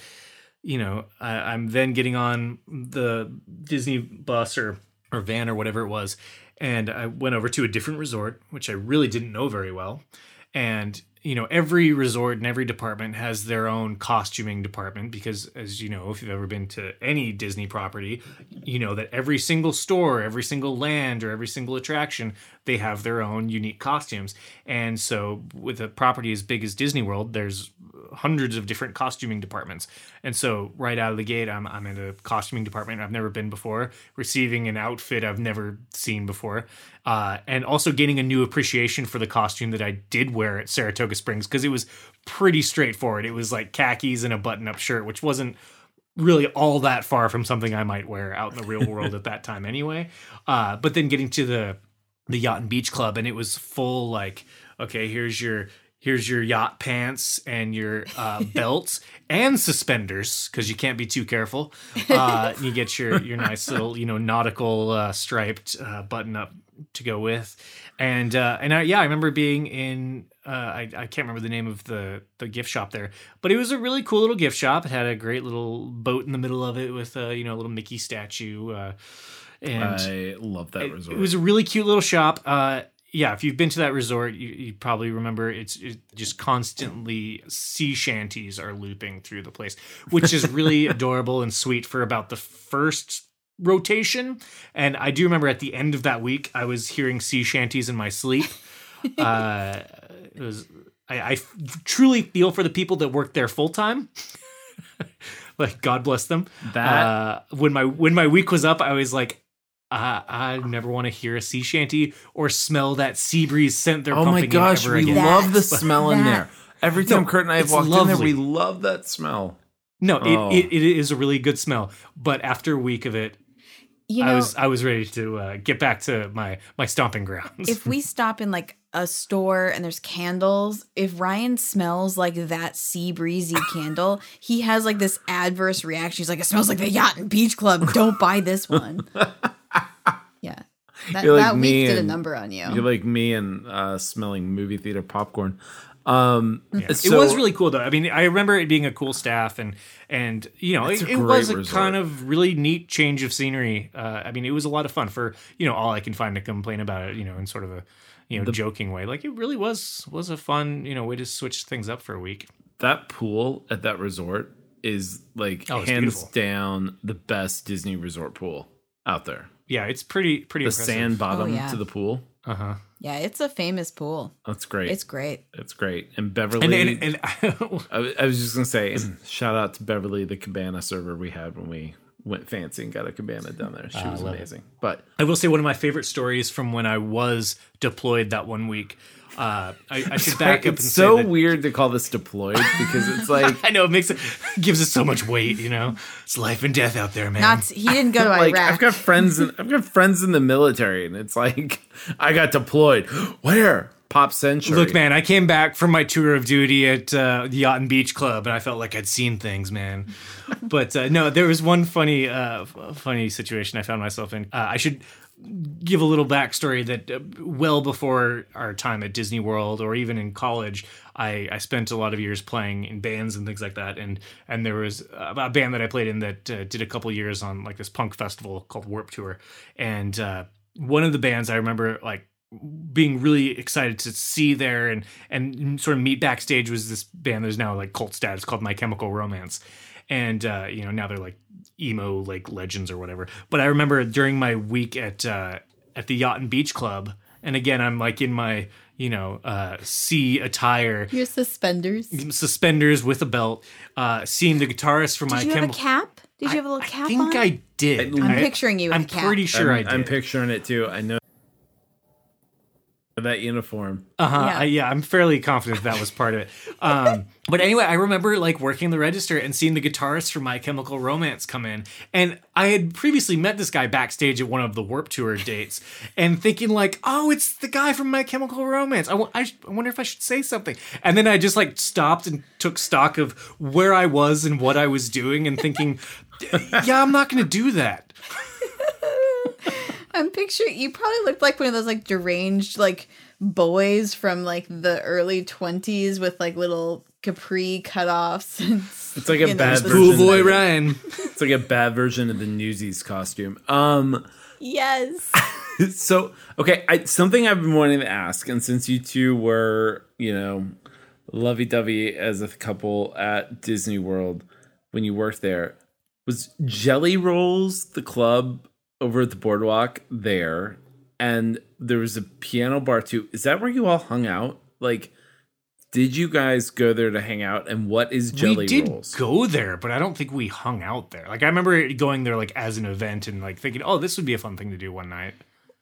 you know I, i'm then getting on the disney bus or or van or whatever it was and i went over to a different resort which i really didn't know very well. And you know every resort and every department has their own costuming department because as you know if you've ever been to any disney property you know that every single store every single land or every single attraction they have their own unique costumes. And so with a property as big as disney world there's hundreds of different costuming departments. And so right out of the gate i'm, I'm in a costuming department i've never been before receiving an outfit i've never seen before uh, and also gaining a new appreciation for the costume that i did wear at saratoga springs because it was pretty straightforward. It was like khakis and a button-up shirt which wasn't really all that far from something I might wear out in the real world at that time anyway. Uh, but then getting to the the yacht and beach club and it was full like, okay, here's your here's your yacht pants and your uh, belts and suspenders because you can't be too careful. Uh, you get your your nice little you know nautical uh, striped uh, button up to go with, and uh, and I, yeah, I remember being in uh, I, I can't remember the name of the the gift shop there, but it was a really cool little gift shop. It had a great little boat in the middle of it with a you know a little Mickey statue, uh, and I love that it, resort. it was a really cute little shop. Uh, yeah, if you've been to that resort, you, you probably remember it's it just constantly sea shanties are looping through the place, which is really adorable and sweet for about the first rotation. And I do remember at the end of that week, I was hearing sea shanties in my sleep. Uh, it was I, I truly feel for the people that work there full time. like God bless them. That- uh, when my when my week was up, I was like, I, I never want to hear a sea shanty or smell that sea breeze scent they're oh my pumping in gosh, ever we again. love the smell in there. Every time No, Kurt and I have it's walked in there, we love that smell. No, Oh. it, it, it is a really good smell. But after a week of it, You know, I was I was ready to uh, get back to my my stomping grounds. if we stop in like a store and there's candles, if Ryan smells like that sea breezy candle, he has like this adverse reaction. He's like, it smells like the Yacht and Beach Club. Don't buy this one. yeah. That, You're like that me week did a number on you. You're like me and uh, smelling movie theater popcorn. Um, Yeah. so- it was really cool though. I mean, I remember it being a cool staff and and you know it, it great was a resort. kind of really neat change of scenery. Uh, I mean, it was a lot of fun for you know all I can find to complain about it. You know, in sort of a you know joking way. Like it really was was a fun you know way to switch things up for a week. that pool at that resort is like Oh, hands beautiful. down the best Disney resort pool out there. Yeah, it's pretty pretty The impressive. sand bottom Oh, yeah. to the pool. Uh huh. yeah, it's a famous pool. That's great. It's great. It's great. And Beverly, And and, and I, w- I was just gonna say, and shout out to Beverly, the cabana server we had when we went fancy and got a cabana down there. She Ah, was love it. amazing. But I will say one of my favorite stories from when I was deployed that one week. Uh, I, I should back up and it's say so that- weird to call this deployed because it's like I know it makes it gives it so much weight. You know, it's life and death out there, man. Not he didn't go to like Iraq. I've got friends in I've got friends in the military, and it's like I got deployed. Where? Pop Century. Look, man, I came back from my tour of duty at uh, the Yacht and Beach Club, and I felt like I'd seen things, man. but uh, no, there was one funny, uh, f- funny situation I found myself in. Uh, I should give a little backstory that uh, well before our time at Disney World or even in college, I, I spent a lot of years playing in bands and things like that. And and there was a band that I played in that uh, did a couple years on like this punk festival called Warped Tour, and uh, one of the bands I remember like being really excited to see there and and sort of meet backstage was this band that's now like cult status called My Chemical Romance, and uh, you know now they're like emo like legends or whatever. But I remember during my week at uh, at the Yacht and Beach Club, and again I'm like in my you know uh, sea attire, Your suspenders. suspenders with a belt, uh, seeing the guitarist from Did My you have a cap? Did you have a little I cap I think on? I did. I'm I- picturing you with I'm a cap. pretty sure I'm, I did. I'm picturing it too. I know that uniform. Uh-huh. Yeah. Yeah. yeah, I'm fairly confident that was part of it. Um, but anyway, I remember like working the register and seeing the guitarist from My Chemical Romance come in, and I had previously met this guy backstage at one of the Warped Tour dates, and thinking like, oh, it's the guy from My Chemical Romance. I, w- I, sh- I wonder if I should say something, and then I just like stopped and took stock of where I was and what I was doing, and thinking, yeah, I'm not going to do that. I'm picturing you probably looked like one of those like deranged like boys from like the early 20s with like little capri cutoffs. It's like a You know, bad version. Cool boy Ryan. It's like a bad version of the Newsies costume. Um. yes. so okay I, something i've been wanting to ask and since you two were you know lovey-dovey as a couple at disney world when you worked there was jelly rolls the club over at the boardwalk there and there was a piano bar too is that where you all hung out like did you guys go there to hang out and what is jelly we did rolls go there, but I don't think we hung out there. Like I remember going there like as an event and like thinking, oh, this would be a fun thing to do one night.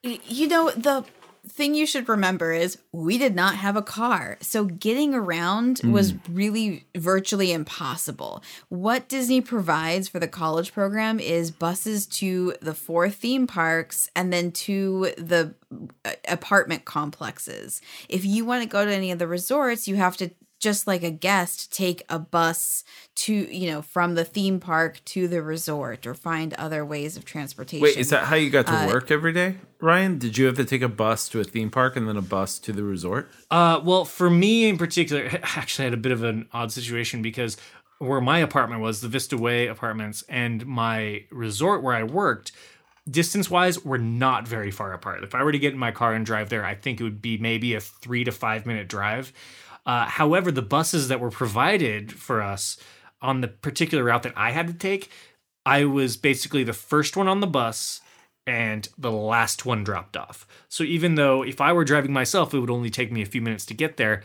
You know the thing you should remember is we did not have a car. So getting around was really virtually impossible. What disney provides for the college program is buses to the four theme parks and then to the uh, apartment complexes. If you want to go to any of the resorts you have to just like a guest take a bus to you know from the theme park to the resort or find other ways of transportation wait is that how you got to Uh, work every day ryan did you have to take a bus to a theme park and then a bus to the resort Uh, well, for me in particular, I actually, I had a bit of an odd situation because where my apartment was, the Vista Way apartments, and my resort where I worked, distance wise, were not very far apart. If I were to get in my car and drive there, I think it would be maybe a three to five minute drive. Uh, however, the buses that were provided for us on the particular route that I had to take, I was basically the first one on the bus and the last one dropped off. So even though if I were driving myself, it would only take me a few minutes to get there,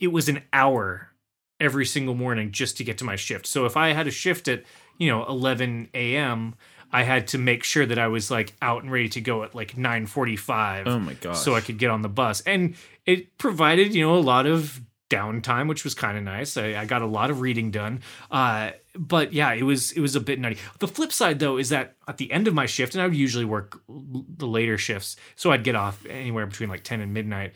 it was an hour every single morning just to get to my shift. So if I had a shift at, you know, 11 a.m., I had to make sure that I was like out and ready to go at like 9:45. Oh my god. So I could get on the bus. And it provided, you know, a lot of downtime, which was kind of nice. I, I got a lot of reading done. Uh, but yeah, it was it was a bit nutty. The flip side though is that at the end of my shift, and I would usually work l- the later shifts, so I'd get off anywhere between like 10 and midnight.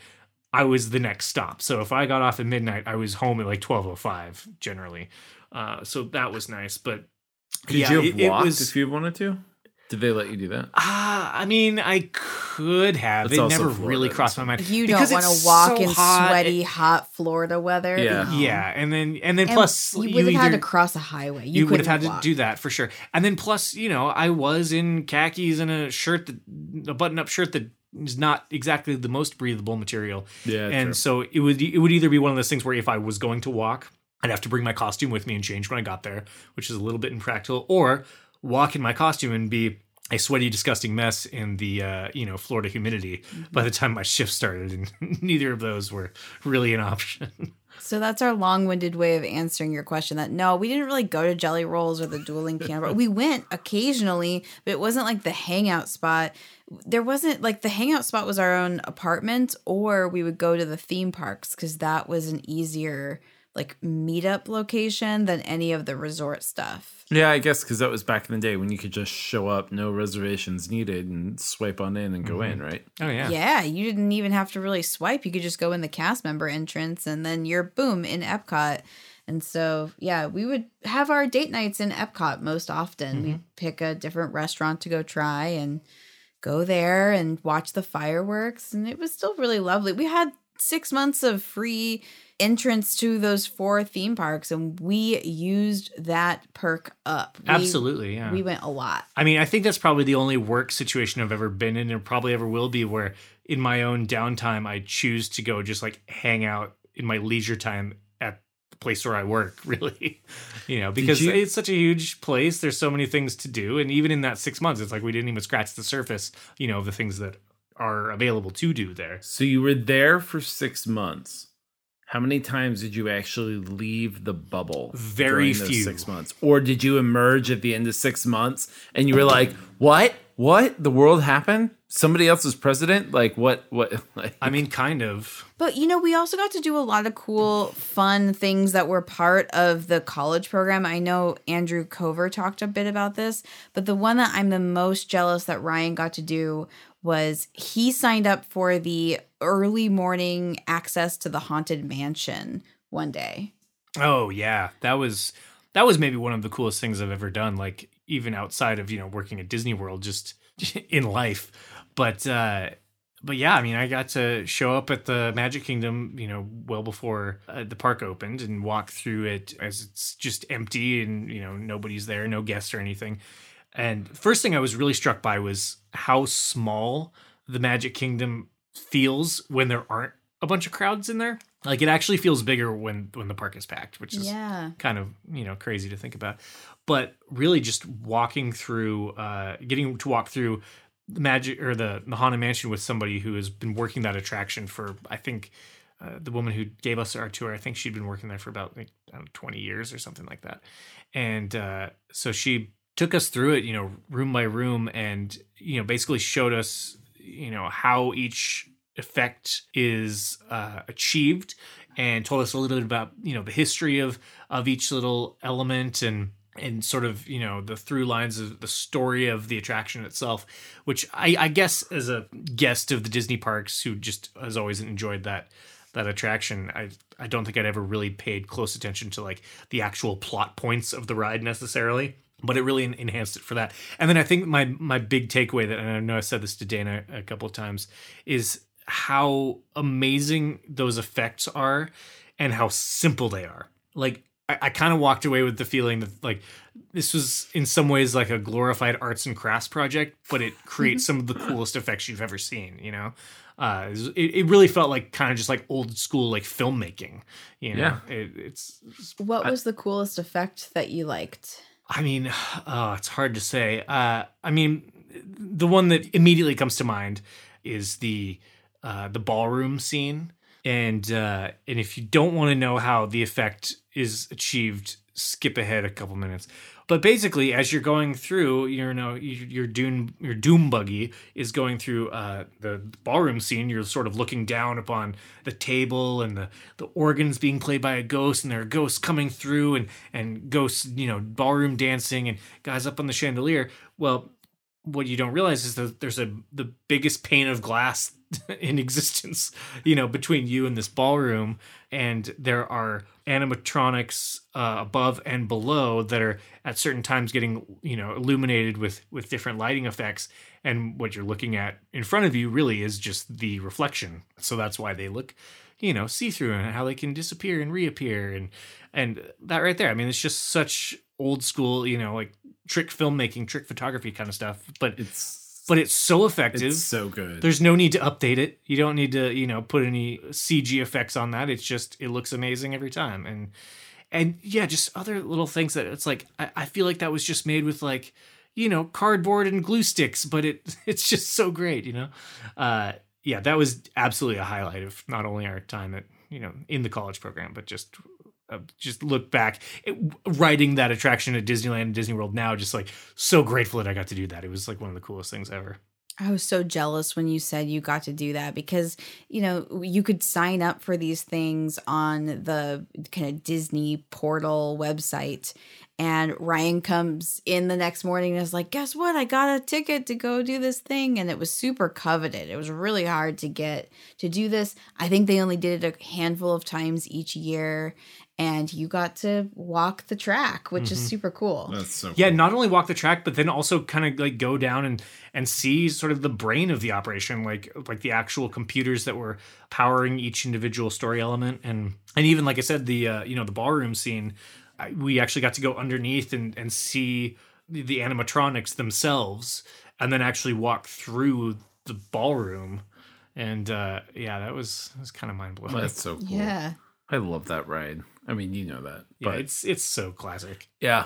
I was the next stop. So if I got off at midnight, I was home at like 12:05 generally. Uh, so that was nice, but Could yeah, you have it- it was- if you wanted to? Did they let you do that? Ah, I mean, I could have. It's it never Florida, really crossed my mind. You Because don't want to walk so in hot. sweaty, hot Florida weather. Yeah. No. Yeah, and then and then And plus you would have had to cross a highway. You, you would have had walk. to do that for sure. And then plus, you know, I was in khakis and a shirt that a button-up shirt that is not exactly the most breathable material. Yeah, and true. so it would it would either be one of those things where if I was going to walk, I'd have to bring my costume with me and change when I got there, which is a little bit impractical, or walk in my costume and be a sweaty, disgusting mess in the uh, you know Florida humidity by the time my shift started, and neither of those were really an option. So that's our long-winded way of answering your question. That no, we didn't really go to Jelly Rolls or the dueling piano bar. We went occasionally, but it wasn't like the hangout spot. There wasn't like the hangout spot was our own apartment, or we would go to the theme parks because that was an easier like meetup location than any of the resort stuff. Yeah, I guess because that was back in the day when you could just show up, no reservations needed, and swipe on in and go in, mm-hmm. right? Oh yeah. Yeah, you didn't even have to really swipe. You could just go in the cast member entrance and then you're boom in Epcot. And so, yeah, we would have our date nights in Epcot most often. Mm-hmm. We'd pick a different restaurant to go try and go there and watch the fireworks. And it was still really lovely. We had six months of free entrance to those four theme parks, and we used that perk up. We- Absolutely. Yeah. We went a lot. I mean, I think that's probably the only work situation I've ever been in and probably ever will be where in my own downtime I choose to go just like hang out in my leisure time at the place where I work, really. you know, because you- it's such a huge place. There's so many things to do. And even in that six months, it's like we didn't even scratch the surface, you know, of the things that are available to do there. So you were there for six months. How many times did you actually leave the bubble? Very those few. Six months, or did you emerge at the end of six months and you were like, "What? What? The world happened? Somebody else was president? Like what? What? Like, I mean, kind of. But you know, we also got to do a lot of cool, fun things that were part of the college program. I know Andrew Cover talked a bit about this, but the one that I'm the most jealous that Ryan got to do was he signed up for the early morning access to the haunted mansion one day. Oh yeah, that was that was maybe one of the coolest things I've ever done. Like even outside of you know working at Disney World, just in life. But uh, but yeah, I mean, I got to show up at the Magic Kingdom, you know, well before uh, the park opened, and walk through it as it's just empty and you know nobody's there, no guests or anything. And first thing I was really struck by was how small the Magic Kingdom feels when there aren't a bunch of crowds in there. Like it actually feels bigger when when the park is packed, which is Yeah. kind of you know crazy to think about. But really, just walking through, uh, getting to walk through the magic or the the haunted mansion with somebody who has been working that attraction for I think. Uh, the woman who gave us our tour, I think she'd been working there for about like I don't know, 20 years or something like that. And uh, so she took us through it, you know, room by room, and you know, basically showed us, you know, how each effect is uh, achieved, and told us a little bit about, you know, the history of of each little element and and sort of you know the through lines of the story of the attraction itself, which I, I guess as a guest of the Disney parks who just has always enjoyed that that attraction i i don't think i'd ever really paid close attention to like the actual plot points of the ride necessarily but it really enhanced it for that and then i think my my big takeaway that and i know i said this to dana a couple of times is how amazing those effects are and how simple they are like i, I kind of walked away with the feeling that like this was in some ways like a glorified arts and crafts project but it creates some of the coolest effects you've ever seen you know uh, it, it really felt like kind of just like old school like filmmaking. You know, Yeah. it, it's. What was the coolest effect that you liked? I mean, oh, it's hard to say. Uh, I mean, the one that immediately comes to mind is the uh, the ballroom scene, and uh, and if you don't want to know how the effect is achieved, skip ahead a couple minutes. But basically, as you're going through, you know, your your doom your doom buggy is going through uh, the ballroom scene. You're sort of looking down upon the table and the the organs being played by a ghost, and there are ghosts coming through, and and ghosts, you know, ballroom dancing, and guys up on the chandelier. Well, what you don't realize is that there's a the biggest pane of glass in existence, you know, between you and this ballroom, and there are animatronics uh, above and below that are at certain times getting you know illuminated with with different lighting effects, and what you're looking at in front of you really is just the reflection. So that's why they look, you know, see through and how they can disappear and reappear, and and that right there. I mean, it's just such old school, you know, like trick filmmaking, trick photography kind of stuff, but it's but it's so effective. it's so good. There's no need to update it. You don't need to, you know, put any CG effects on that. It's just it looks amazing every time. And and yeah, just other little things that it's like I, I feel like that was just made with like, you know, cardboard and glue sticks, but it it's just so great, you know? Uh yeah, that was absolutely a highlight of not only our time at, you know, in the college program, but just uh, just look back it, writing that attraction at Disneyland and Disney World now just like so grateful that I got to do that. It was like one of the coolest things ever. I was so jealous when you said you got to do that because, you know, you could sign up for these things on the kind of Disney portal website. And Ryan comes in the next morning and is like, Guess what? I got a ticket to go do this thing. And it was super coveted. It was really hard to get to do this. I think they only did it a handful of times each year. And you got to walk the track, which is super cool. That's so Yeah, not only walk the track, but then also kind of like go down and and see sort of the brain of the operation, like like the actual computers that were powering each individual story element, and and even like I said, the uh, you know the ballroom scene, I, we actually got to go underneath and and see the, the animatronics themselves, and then actually walk through the ballroom, and uh, yeah, that was that was kind of mind blowing. That's so cool. Yeah. I love that ride. I mean, you know that. Yeah, But it's it's so classic. yeah.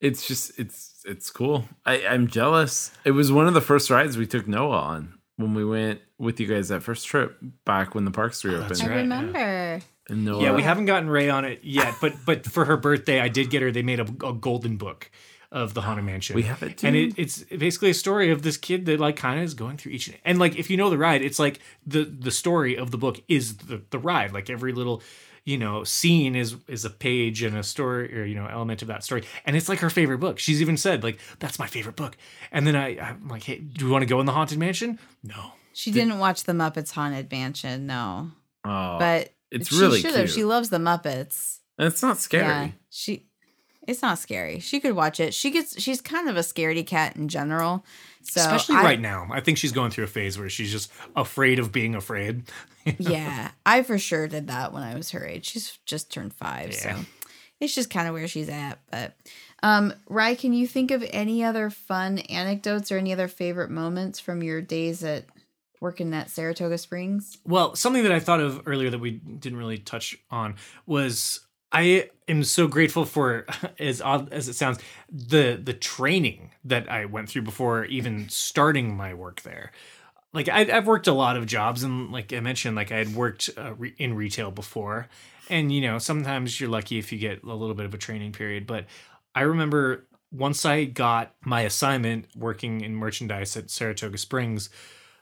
It's just it's it's cool. I, I'm jealous. It was one of the first rides we took Noah on when we went with you guys that first trip back when the parks oh, reopened. that's I right, yeah. remember. And Noah, Yeah, we haven't gotten Ray on it yet, but but for her birthday, I did get her. They made a, a golden book of the haunted mansion. We have it and too? it, it's basically a story of this kid that like kind of is going through each and like if you know the ride, it's like the the story of the book is the the ride. Like every little you know scene is is a page and a story or you know element of that story and it's like her favorite book she's even said like that's my favorite book and then i i'm like hey do we want to go in the haunted mansion no She didn't watch the Muppets Haunted Mansion, no. Oh, But it's she really should have. cute. She loves the Muppets. and it's not scary. Yeah, she. It's not scary. She could watch it. She gets. She's kind of a scaredy cat in general. So especially I- right now i think she's going through a phase where she's just afraid of being afraid yeah, I for sure did that when I was her age. She's just turned five, Yeah. so it's just kind of where she's at. But, um, Rye, can you think of any other fun anecdotes or any other favorite moments from your days at working at Saratoga Springs? Well, something that I thought of earlier that we didn't really touch on was I am so grateful for, as odd as it sounds, the the training that I went through before even starting my work there. Like I, I've worked a lot of jobs, and like I mentioned, like I had worked uh, re- in retail before, and you know sometimes you're lucky if you get a little bit of a training period. But I remember once I got my assignment working in merchandise at Saratoga Springs,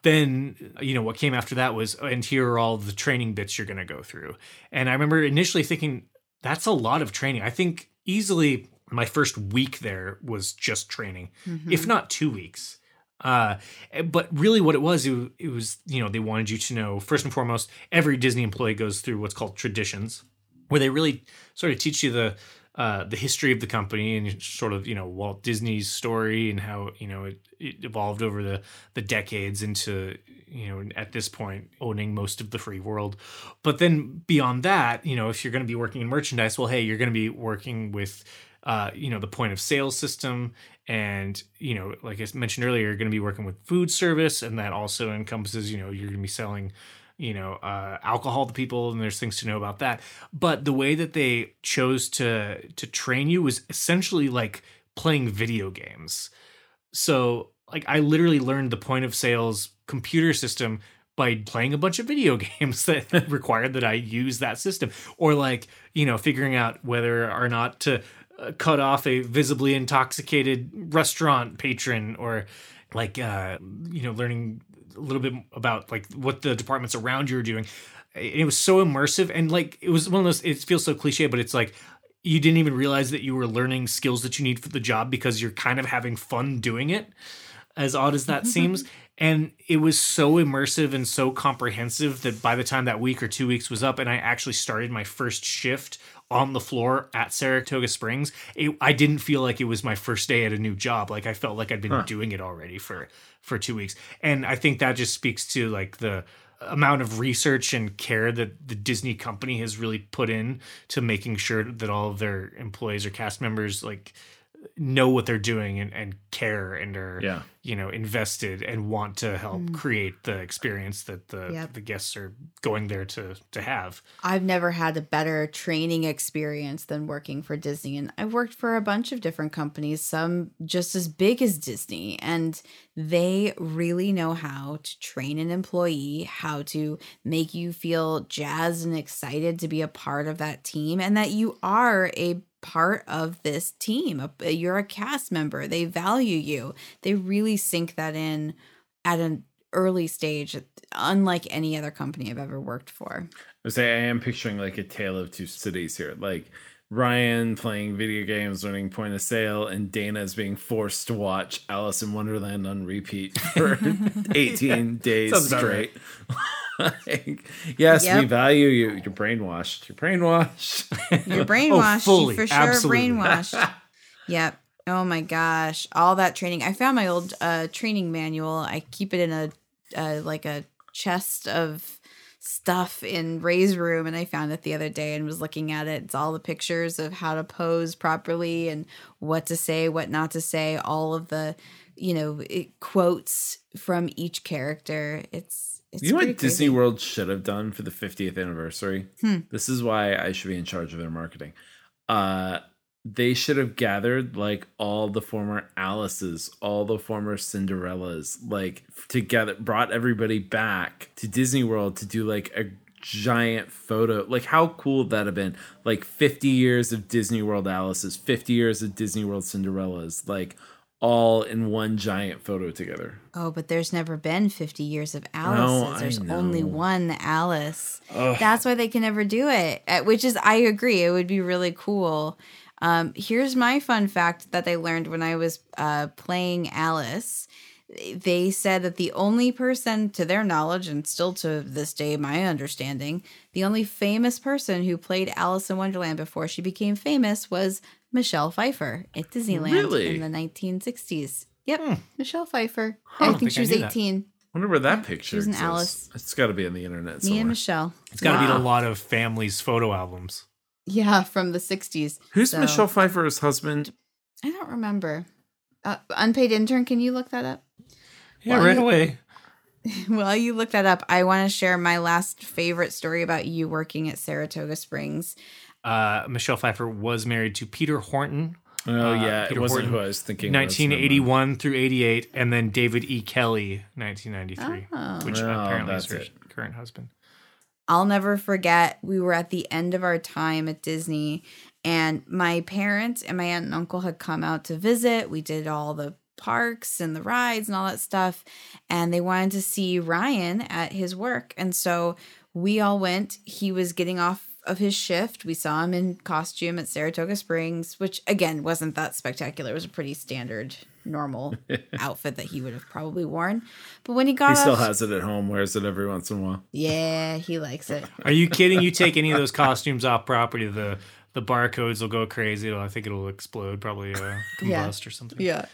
then you know what came after that was and here are all the training bits you're going to go through and i remember initially thinking that's a lot of training. I think easily my first week there was just training if not two weeks. Uh but really what it was it, it was you know they wanted you to know first and foremost every disney employee goes through what's called traditions where they really sort of teach you the uh, the history of the company and sort of you know Walt Disney's story and how you know it, it evolved over the the decades into you know at this point owning most of the free world. But then beyond that, you know, if you're going to be working in merchandise, well, hey, you're going to be working with uh, you know the point of sale system and you know like i mentioned earlier you're going to be working with food service and that also encompasses you know you're going to be selling you know uh, alcohol to people and there's things to know about that. But the way that they chose to to train you was essentially like playing video games. So like i literally learned the point of sales computer system by playing a bunch of video games that required that i use that system. Or like you know figuring out whether or not to uh, cut off a visibly intoxicated restaurant patron or like uh you know learning a little bit about like what the departments around you are doing. It was so immersive and like it was one of those it feels so cliche but it's like you didn't even realize that you were learning skills that you need for the job because you're kind of having fun doing it as odd as that seems. And it was so immersive and so comprehensive that by the time that week or two weeks was up and i actually started my first shift on the floor at saratoga springs it, i didn't feel like it was my first day at a new job. Like i felt like i'd been doing it already for for two weeks. And i think that just speaks to like the amount of research and care that the Disney company has really put in to making sure that all of their employees or cast members like know what they're doing and, and care and are Yeah. you know invested and want to help mm. create the experience that the Yep. the guests are going there to to have. I've never had a better training experience than working for Disney. And I've worked for a bunch of different companies, some just as big as Disney. And they really know how to train an employee, how to make you feel jazzed and excited to be a part of that team, and that you are a part of this team. You're a cast member. They value you. They really sink that in at an early stage, unlike any other company I've ever worked for. I say I am picturing like a tale of two cities here. Like Ryan playing video games, learning point of sale, and Dana is being forced to watch Alice in Wonderland on repeat for 18 days straight. like, yes, we value you. You're brainwashed. You're brainwashed. You're brainwashed. Oh, fully, you for sure absolutely. brainwashed. yep. Oh my gosh. All that training. I found my old uh, training manual. I keep it in a uh, like a chest of stuff in Ray's room and I found it the other day and was looking at it. It's all the pictures of how to pose properly and what to say, what not to say, all of the, you know, it, quotes from each character. It's it's you know what Disney crazy. World should have done for the 50th anniversary? Hmm. This is why I should be in charge of their marketing. Uh, they should have gathered like all the former Alice's, all the former Cinderellas, like together, brought everybody back to Disney World to do like a giant photo. Like, how cool would that have been? Like 50 years of Disney World Alice's, 50 years of Disney World Cinderellas, like all in one giant photo together. Oh, but there's never been 50 years of Alice's. There's only one Alice. That's why they can never do it. uh, Which is, I agree, it would be really cool. Um, here's my fun fact that I learned when I was uh, playing Alice. They said that the only person, to their knowledge, and still to this day, my understanding, the only famous person who played Alice in Wonderland before she became famous was Michelle Pfeiffer at Disneyland Really? in the 1960s. Yep, Michelle Pfeiffer. I don't think think she I was knew that. 18. wonder where that picture was an exists. Alice. It's got to be on the internet Me and Michelle. It's got to be in a lot of families' photo albums. Yeah, from the 60s. Who's So- Michelle Pfeiffer's husband? I don't remember. Uh, unpaid intern, can you look that up? Yeah, Well, right you- away. While you look that up, I want to share my last favorite story about you working at Saratoga Springs. Uh, Michelle Pfeiffer was married to Peter Horton, Oh Uh, yeah, it Peter wasn't Horton, who I was thinking. of. 1981 through 88, and then David E. Kelley, 1993, Oh. which Oh, apparently is her it. current husband. I'll never forget, we were at the end of our time at Disney, and my parents and my aunt and uncle had come out to visit. We did all the parks and the rides and all that stuff, and they wanted to see Ryan at his work. And so we all went. He was getting off of his shift. We saw him in costume at Saratoga Springs, which again wasn't that spectacular. It was a pretty standard, normal outfit that he would have probably worn. But when he got He still off, has it at home. Wears it every once in a while. yeah, he likes it. Are you kidding? You take any of those costumes off property, the the barcodes will go crazy. I think it'll explode, probably uh, Yeah. combust or something. Yeah.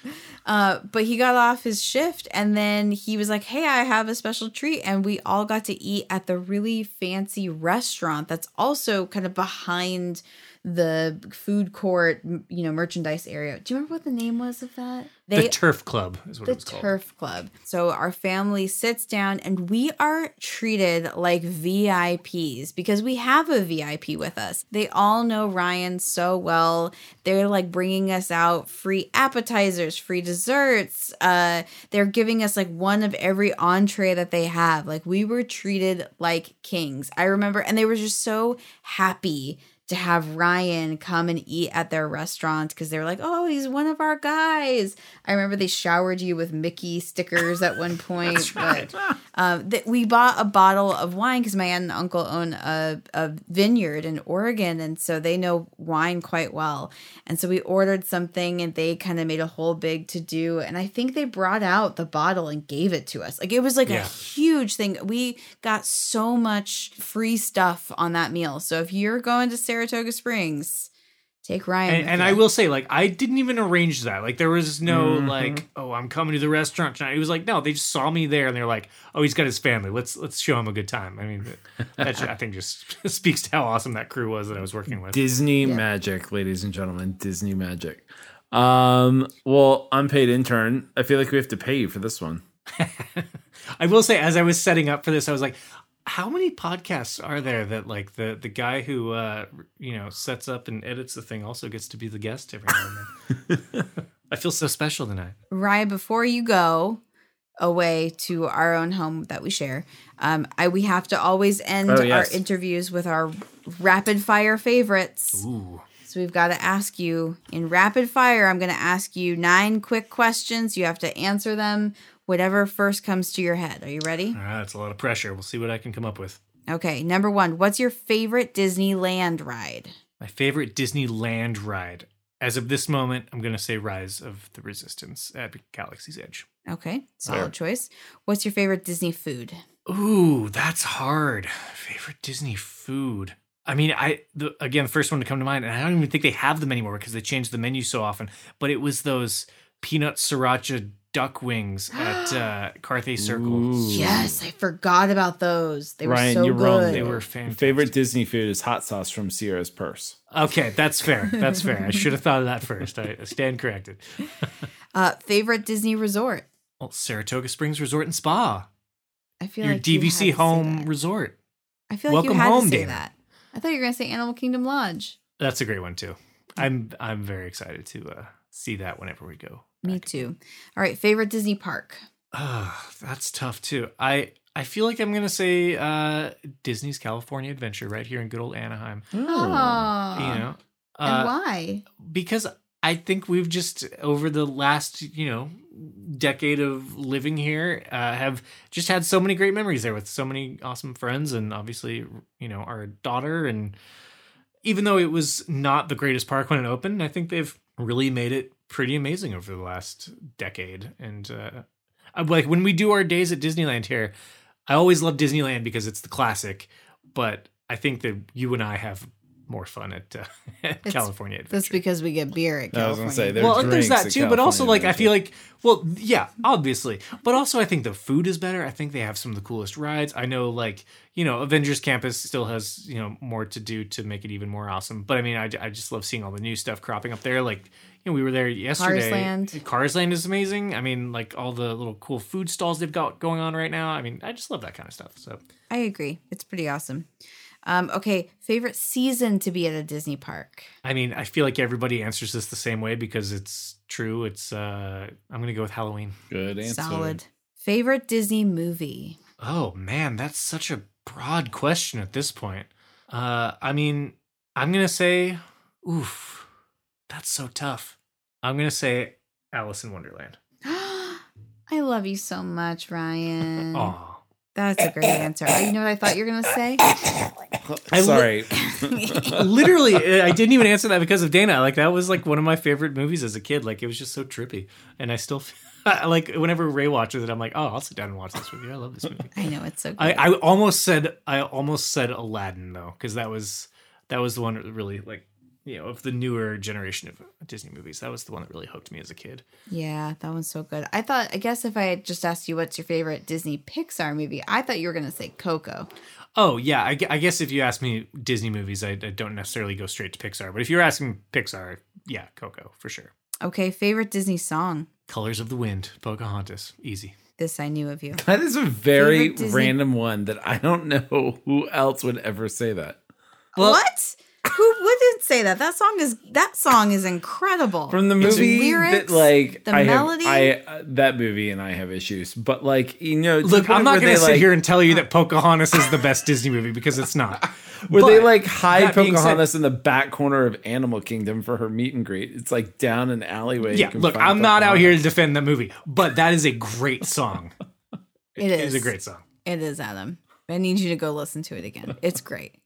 Uh, but he got off his shift and then he was like, Hey, I have a special treat. And we all got to eat at the really fancy restaurant that's also kind of behind the food court, you know, merchandise area. Do you remember what the name was of that? the Turf Club is what the it was called. Turf Club. So our family sits down and we are treated like VIPs because we have a VIP with us. They all know Ryan so well. They're like bringing us out free appetizers, free desserts. Uh, they're giving us like one of every entree that they have. Like we were treated like kings. I remember, and they were just so happy to have Ryan come and eat at their restaurant because they were like, oh, he's one of our guys. I remember they showered you with Mickey stickers at one point. But um, th- we bought a bottle of wine because my aunt and uncle own a, a vineyard in Oregon. And so they know wine quite well. And so we ordered something and they kind of made a whole big to do. And I think they brought out the bottle and gave it to us. Like it was like a huge thing. We got so much free stuff on that meal. So if you're going to Saratoga Springs, take Ryan. And, and. I will say, like, I didn't even arrange that. Like, there was no Mhm. like, oh, I'm coming to the restaurant tonight. It was like, no, they just saw me there, and they're like, oh, he's got his family. Let's let's show him a good time. I mean, that I think just speaks to how awesome that crew was that I was working with. Disney magic, ladies and gentlemen. Disney magic. Um, well, unpaid intern. I feel like we have to pay you for this one. I will say, as I was setting up for this, I was like, how many podcasts are there that like the the guy who uh you know sets up and edits the thing also gets to be the guest every now and then? I feel so special tonight. Ryan, before you go away to our own home that we share, um, I we have to always end Oh, yes. our interviews with our rapid fire favorites. Ooh. So we've got to ask you in rapid fire. I'm going to ask you nine quick questions. You have to answer them Whatever first comes to your head. Are you ready? Ah, that's a lot of pressure. We'll see what I can come up with. Okay. Number one, what's your favorite Disneyland ride? My favorite Disneyland ride. As of this moment, I'm going to say Rise of the Resistance at Galaxy's Edge. Okay. Solid Fair. choice. What's your favorite Disney food? Ooh, that's hard. Favorite Disney food. I mean, I the, again, the first one to come to mind, and I don't even think they have them anymore because they change the menu so often. But it was those peanut sriracha duck wings at uh, Carthay Circle. Ooh. Yes, I forgot about those. They were Ryan, so you're good. wrong. They were fantastic. Favorite Disney food is hot sauce from Sierra's purse. Okay, that's fair. That's fair. I should have thought of that first. I stand corrected. Uh, favorite Disney resort? Well, Saratoga Springs Resort and Spa, I feel your like you DVC say home resort. I feel like Welcome you had home, to say Dana. that. I thought you were gonna say Animal Kingdom Lodge. That's a great one too. I'm I'm very excited to uh, see that whenever we go. Me too. All right, favorite Disney park. Ah, that's tough too. I I feel like I'm gonna say uh, Disney's California Adventure right here in good old Anaheim. Oh, you know, and uh, why? because I think we've just over the last you know decade of living here uh, have just had so many great memories there with so many awesome friends and obviously you know our daughter and even though it was not the greatest park when it opened, I think they've really made it pretty amazing over the last decade. And uh, I, like when we do our days at Disneyland here, I always love Disneyland because it's the classic. But I think that you and I have more fun at, uh, at It's- California That's because we get beer at California. I was California. gonna say, there- well, and there's that at too, but also California like I feel like, well, yeah, obviously, but also I think the food is better. I think they have some of the coolest rides. I know, like you know, Avengers Campus still has you know more to do to make it even more awesome. But I mean, I, I just love seeing all the new stuff cropping up there. Like you know, we were there yesterday. Carsland. Carsland is amazing. I mean, like all the little cool food stalls they've got going on right now. I mean, I just love that kind of stuff. So I agree. It's pretty awesome. Um, okay, favorite season to be at a Disney park. I mean, I feel like everybody answers this the same way because it's true. It's uh, I'm gonna go with Halloween. Good answer. Solid. Favorite Disney movie. Oh man, that's such a broad question at this point. Uh, I mean, I'm gonna say, oof, that's so tough. I'm gonna say Alice in Wonderland. I love you so much, Ryan. Aw. That's a great answer. You know what I thought you were gonna say? I li- Sorry. Literally, I didn't even answer that because of Dana. Like that was like one of my favorite movies as a kid. Like it was just so trippy, and I still like whenever Ray watches it, I'm like, oh, I'll sit down and watch this movie. I love this movie. I know it's so good. I, I almost said I almost said Aladdin though, because that was that was the one that really like you know of the newer generation of Disney movies. That was the one that really hooked me as a kid. yeah, that one's so good. I thought, I guess if I had just asked you what's your favorite Disney Pixar movie, I thought you were gonna say Coco. Oh yeah, I, I guess if you ask me Disney movies, I, I don't necessarily go straight to Pixar. But if you're asking Pixar, yeah, Coco for sure. Okay, favorite Disney song. Colors of the Wind, Pocahontas, easy. This I knew of you. That is a very Disney- random one that I don't know who else would ever say that. what? Who wouldn't say that? That song is that song is incredible. From the Its movie lyrics, that like the I melody. have, I uh, that movie and I have issues, but like you know, Look, I'm not going to sit like, here and tell you that Pocahontas is the best Disney movie because it's not. where they like hide that being said- Pocahontas in the back corner of Animal Kingdom for her meet and greet. It's like down an alleyway. you Yeah, can look, I'm not out here to defend that movie, but that is a great song. It It is is. a great song. It is Adam. I need you to go listen to it again. It's great.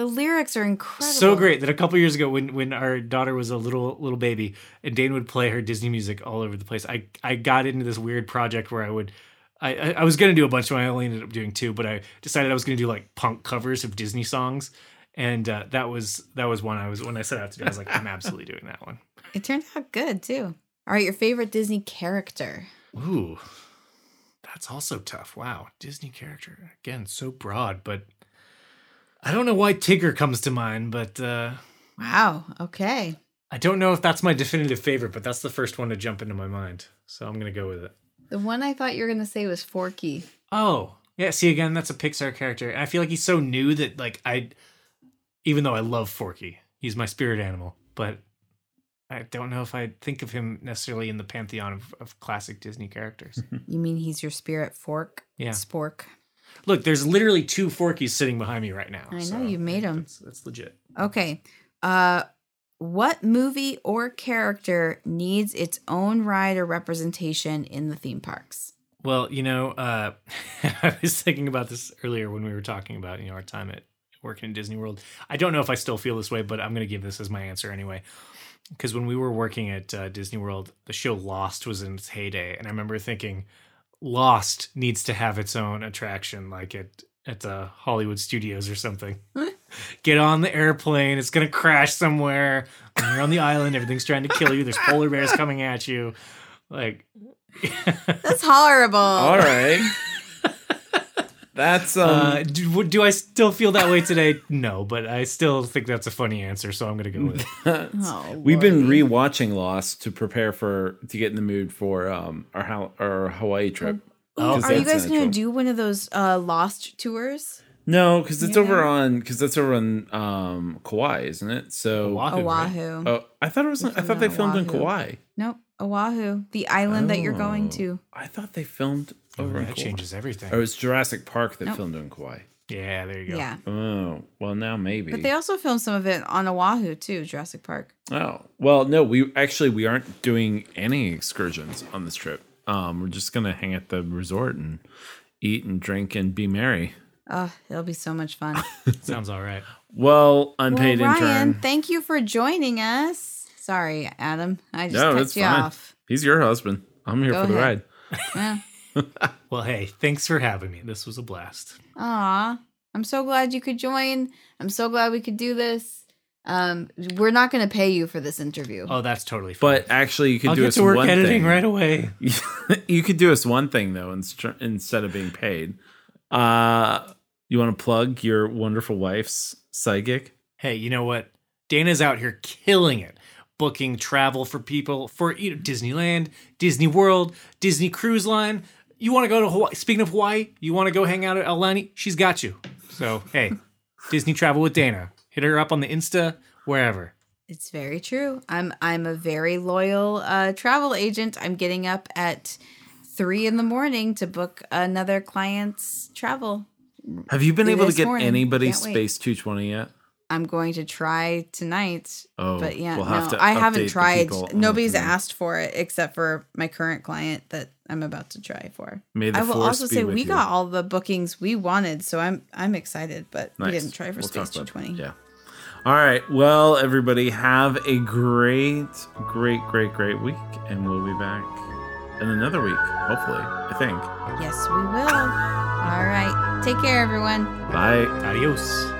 The lyrics are incredible. So great that a couple years ago, when when our daughter was a little little baby, and Dane would play her Disney music all over the place. I I got into this weird project where I would. I, I was gonna do a bunch of them. I only ended up doing two, but I decided I was gonna do like punk covers of Disney songs, and uh, that was that was one I was when I set out to do. I was like, I'm absolutely doing that one. It turned out good too. All right, your favorite Disney character. Ooh, that's also tough. Wow, Disney character again, so broad, but I don't know why Tigger comes to mind, but uh, Wow. Okay. I don't know if that's my definitive favorite, but that's the first one to jump into my mind, so I'm gonna go with it. The one I thought you were gonna say was Forky. Oh, yeah. See, again, that's a Pixar character, and I feel like he's so new that like I, even though I love Forky, he's my spirit animal, but I don't know if I think of him necessarily in the pantheon of, of classic Disney characters. You mean he's your spirit fork? Yeah. Spork. Look, there's literally two Forkies sitting behind me right now. I know, so you made 'em. That's, that's legit. Okay. Uh what movie or character needs its own ride or representation in the theme parks? Well, you know, uh, I was thinking about this earlier when we were talking about you know our time at working in Disney World. I don't know if I still feel this way, but I'm going to give this as my answer anyway. Because when we were working at uh, Disney World, the show Lost was in its heyday, and I remember thinking, Lost needs to have its own attraction, like at at uh, Hollywood Studios or something. Get on the airplane; it's going to crash somewhere. When you're on the island, everything's trying to kill you. There's polar bears coming at you. Like, That's horrible. All right. That's um. Uh, do, do I still feel that way today? No, but I still think that's a funny answer, so I'm gonna go with it. Oh, We've been Lordy. rewatching Lost to prepare for to get in the mood for um our Hal- our Hawaii trip. Oh, Are you guys gonna natural. do one of those uh, lost tours? No, because it's Yeah. over on because that's over on um Kauai, isn't it? So Oahu, right? Oh, I thought it was. I thought they on filmed in Kauai. Nope, Oahu, the island that you're going Oh. to. I thought they filmed over in that Kauai. changes everything. Or it was Jurassic Park that Nope. filmed in Kauai. Yeah, there you go. Yeah, Oh well, now maybe. but they also filmed some of it on Oahu too, Jurassic Park. Oh well, no. We actually we aren't doing any excursions on this trip. Um, we're just gonna hang at the resort and eat and drink and be merry. Oh, it'll be so much fun. Sounds all right. well, unpaid Well, unpaid Ryan, intern. thank you for joining us. Sorry, Adam, I just No, cut you fine. off. He's your husband. I'm here Go for the ahead. ride. Yeah. Well, hey, thanks for having me. This was a blast. Aw, I'm so glad you could join. I'm so glad we could do this. Um, we're not going to pay you for this interview. Oh, that's totally fine. But actually, you could I'll do get us to work one editing thing. right away. you could do us one thing though, inst- instead of being paid. Uh, you want to plug your wonderful wife's psychic? Hey, you know what? Dana's out here killing it, booking travel for people for you know, Disneyland, Disney World, Disney Cruise Line. You want to go to Hawaii? Speaking of Hawaii, you want to go hang out at Aulani? She's got you. So hey, Disney Travel with Dana. Hit her up on the Insta, wherever. It's very true. I'm I'm a very loyal uh, travel agent. I'm getting up at three in the morning to book another client's travel. Have you been able to get morning. anybody Can't wait. Space 220 yet? I'm going to try tonight. Oh, but yeah, we'll no, have to I haven't tried. Nobody's what to do. asked for it except for my current client that I'm about to try for. May the I will force also be say we you. got all the bookings we wanted, so I'm I'm excited. But we didn't try for We'll Space talk 220. Yeah. All right. Well, everybody, have a great, great, great, great week, and we'll be back in another week, hopefully. I think. Yes, we will. All right. Take care, everyone. Bye. Adios.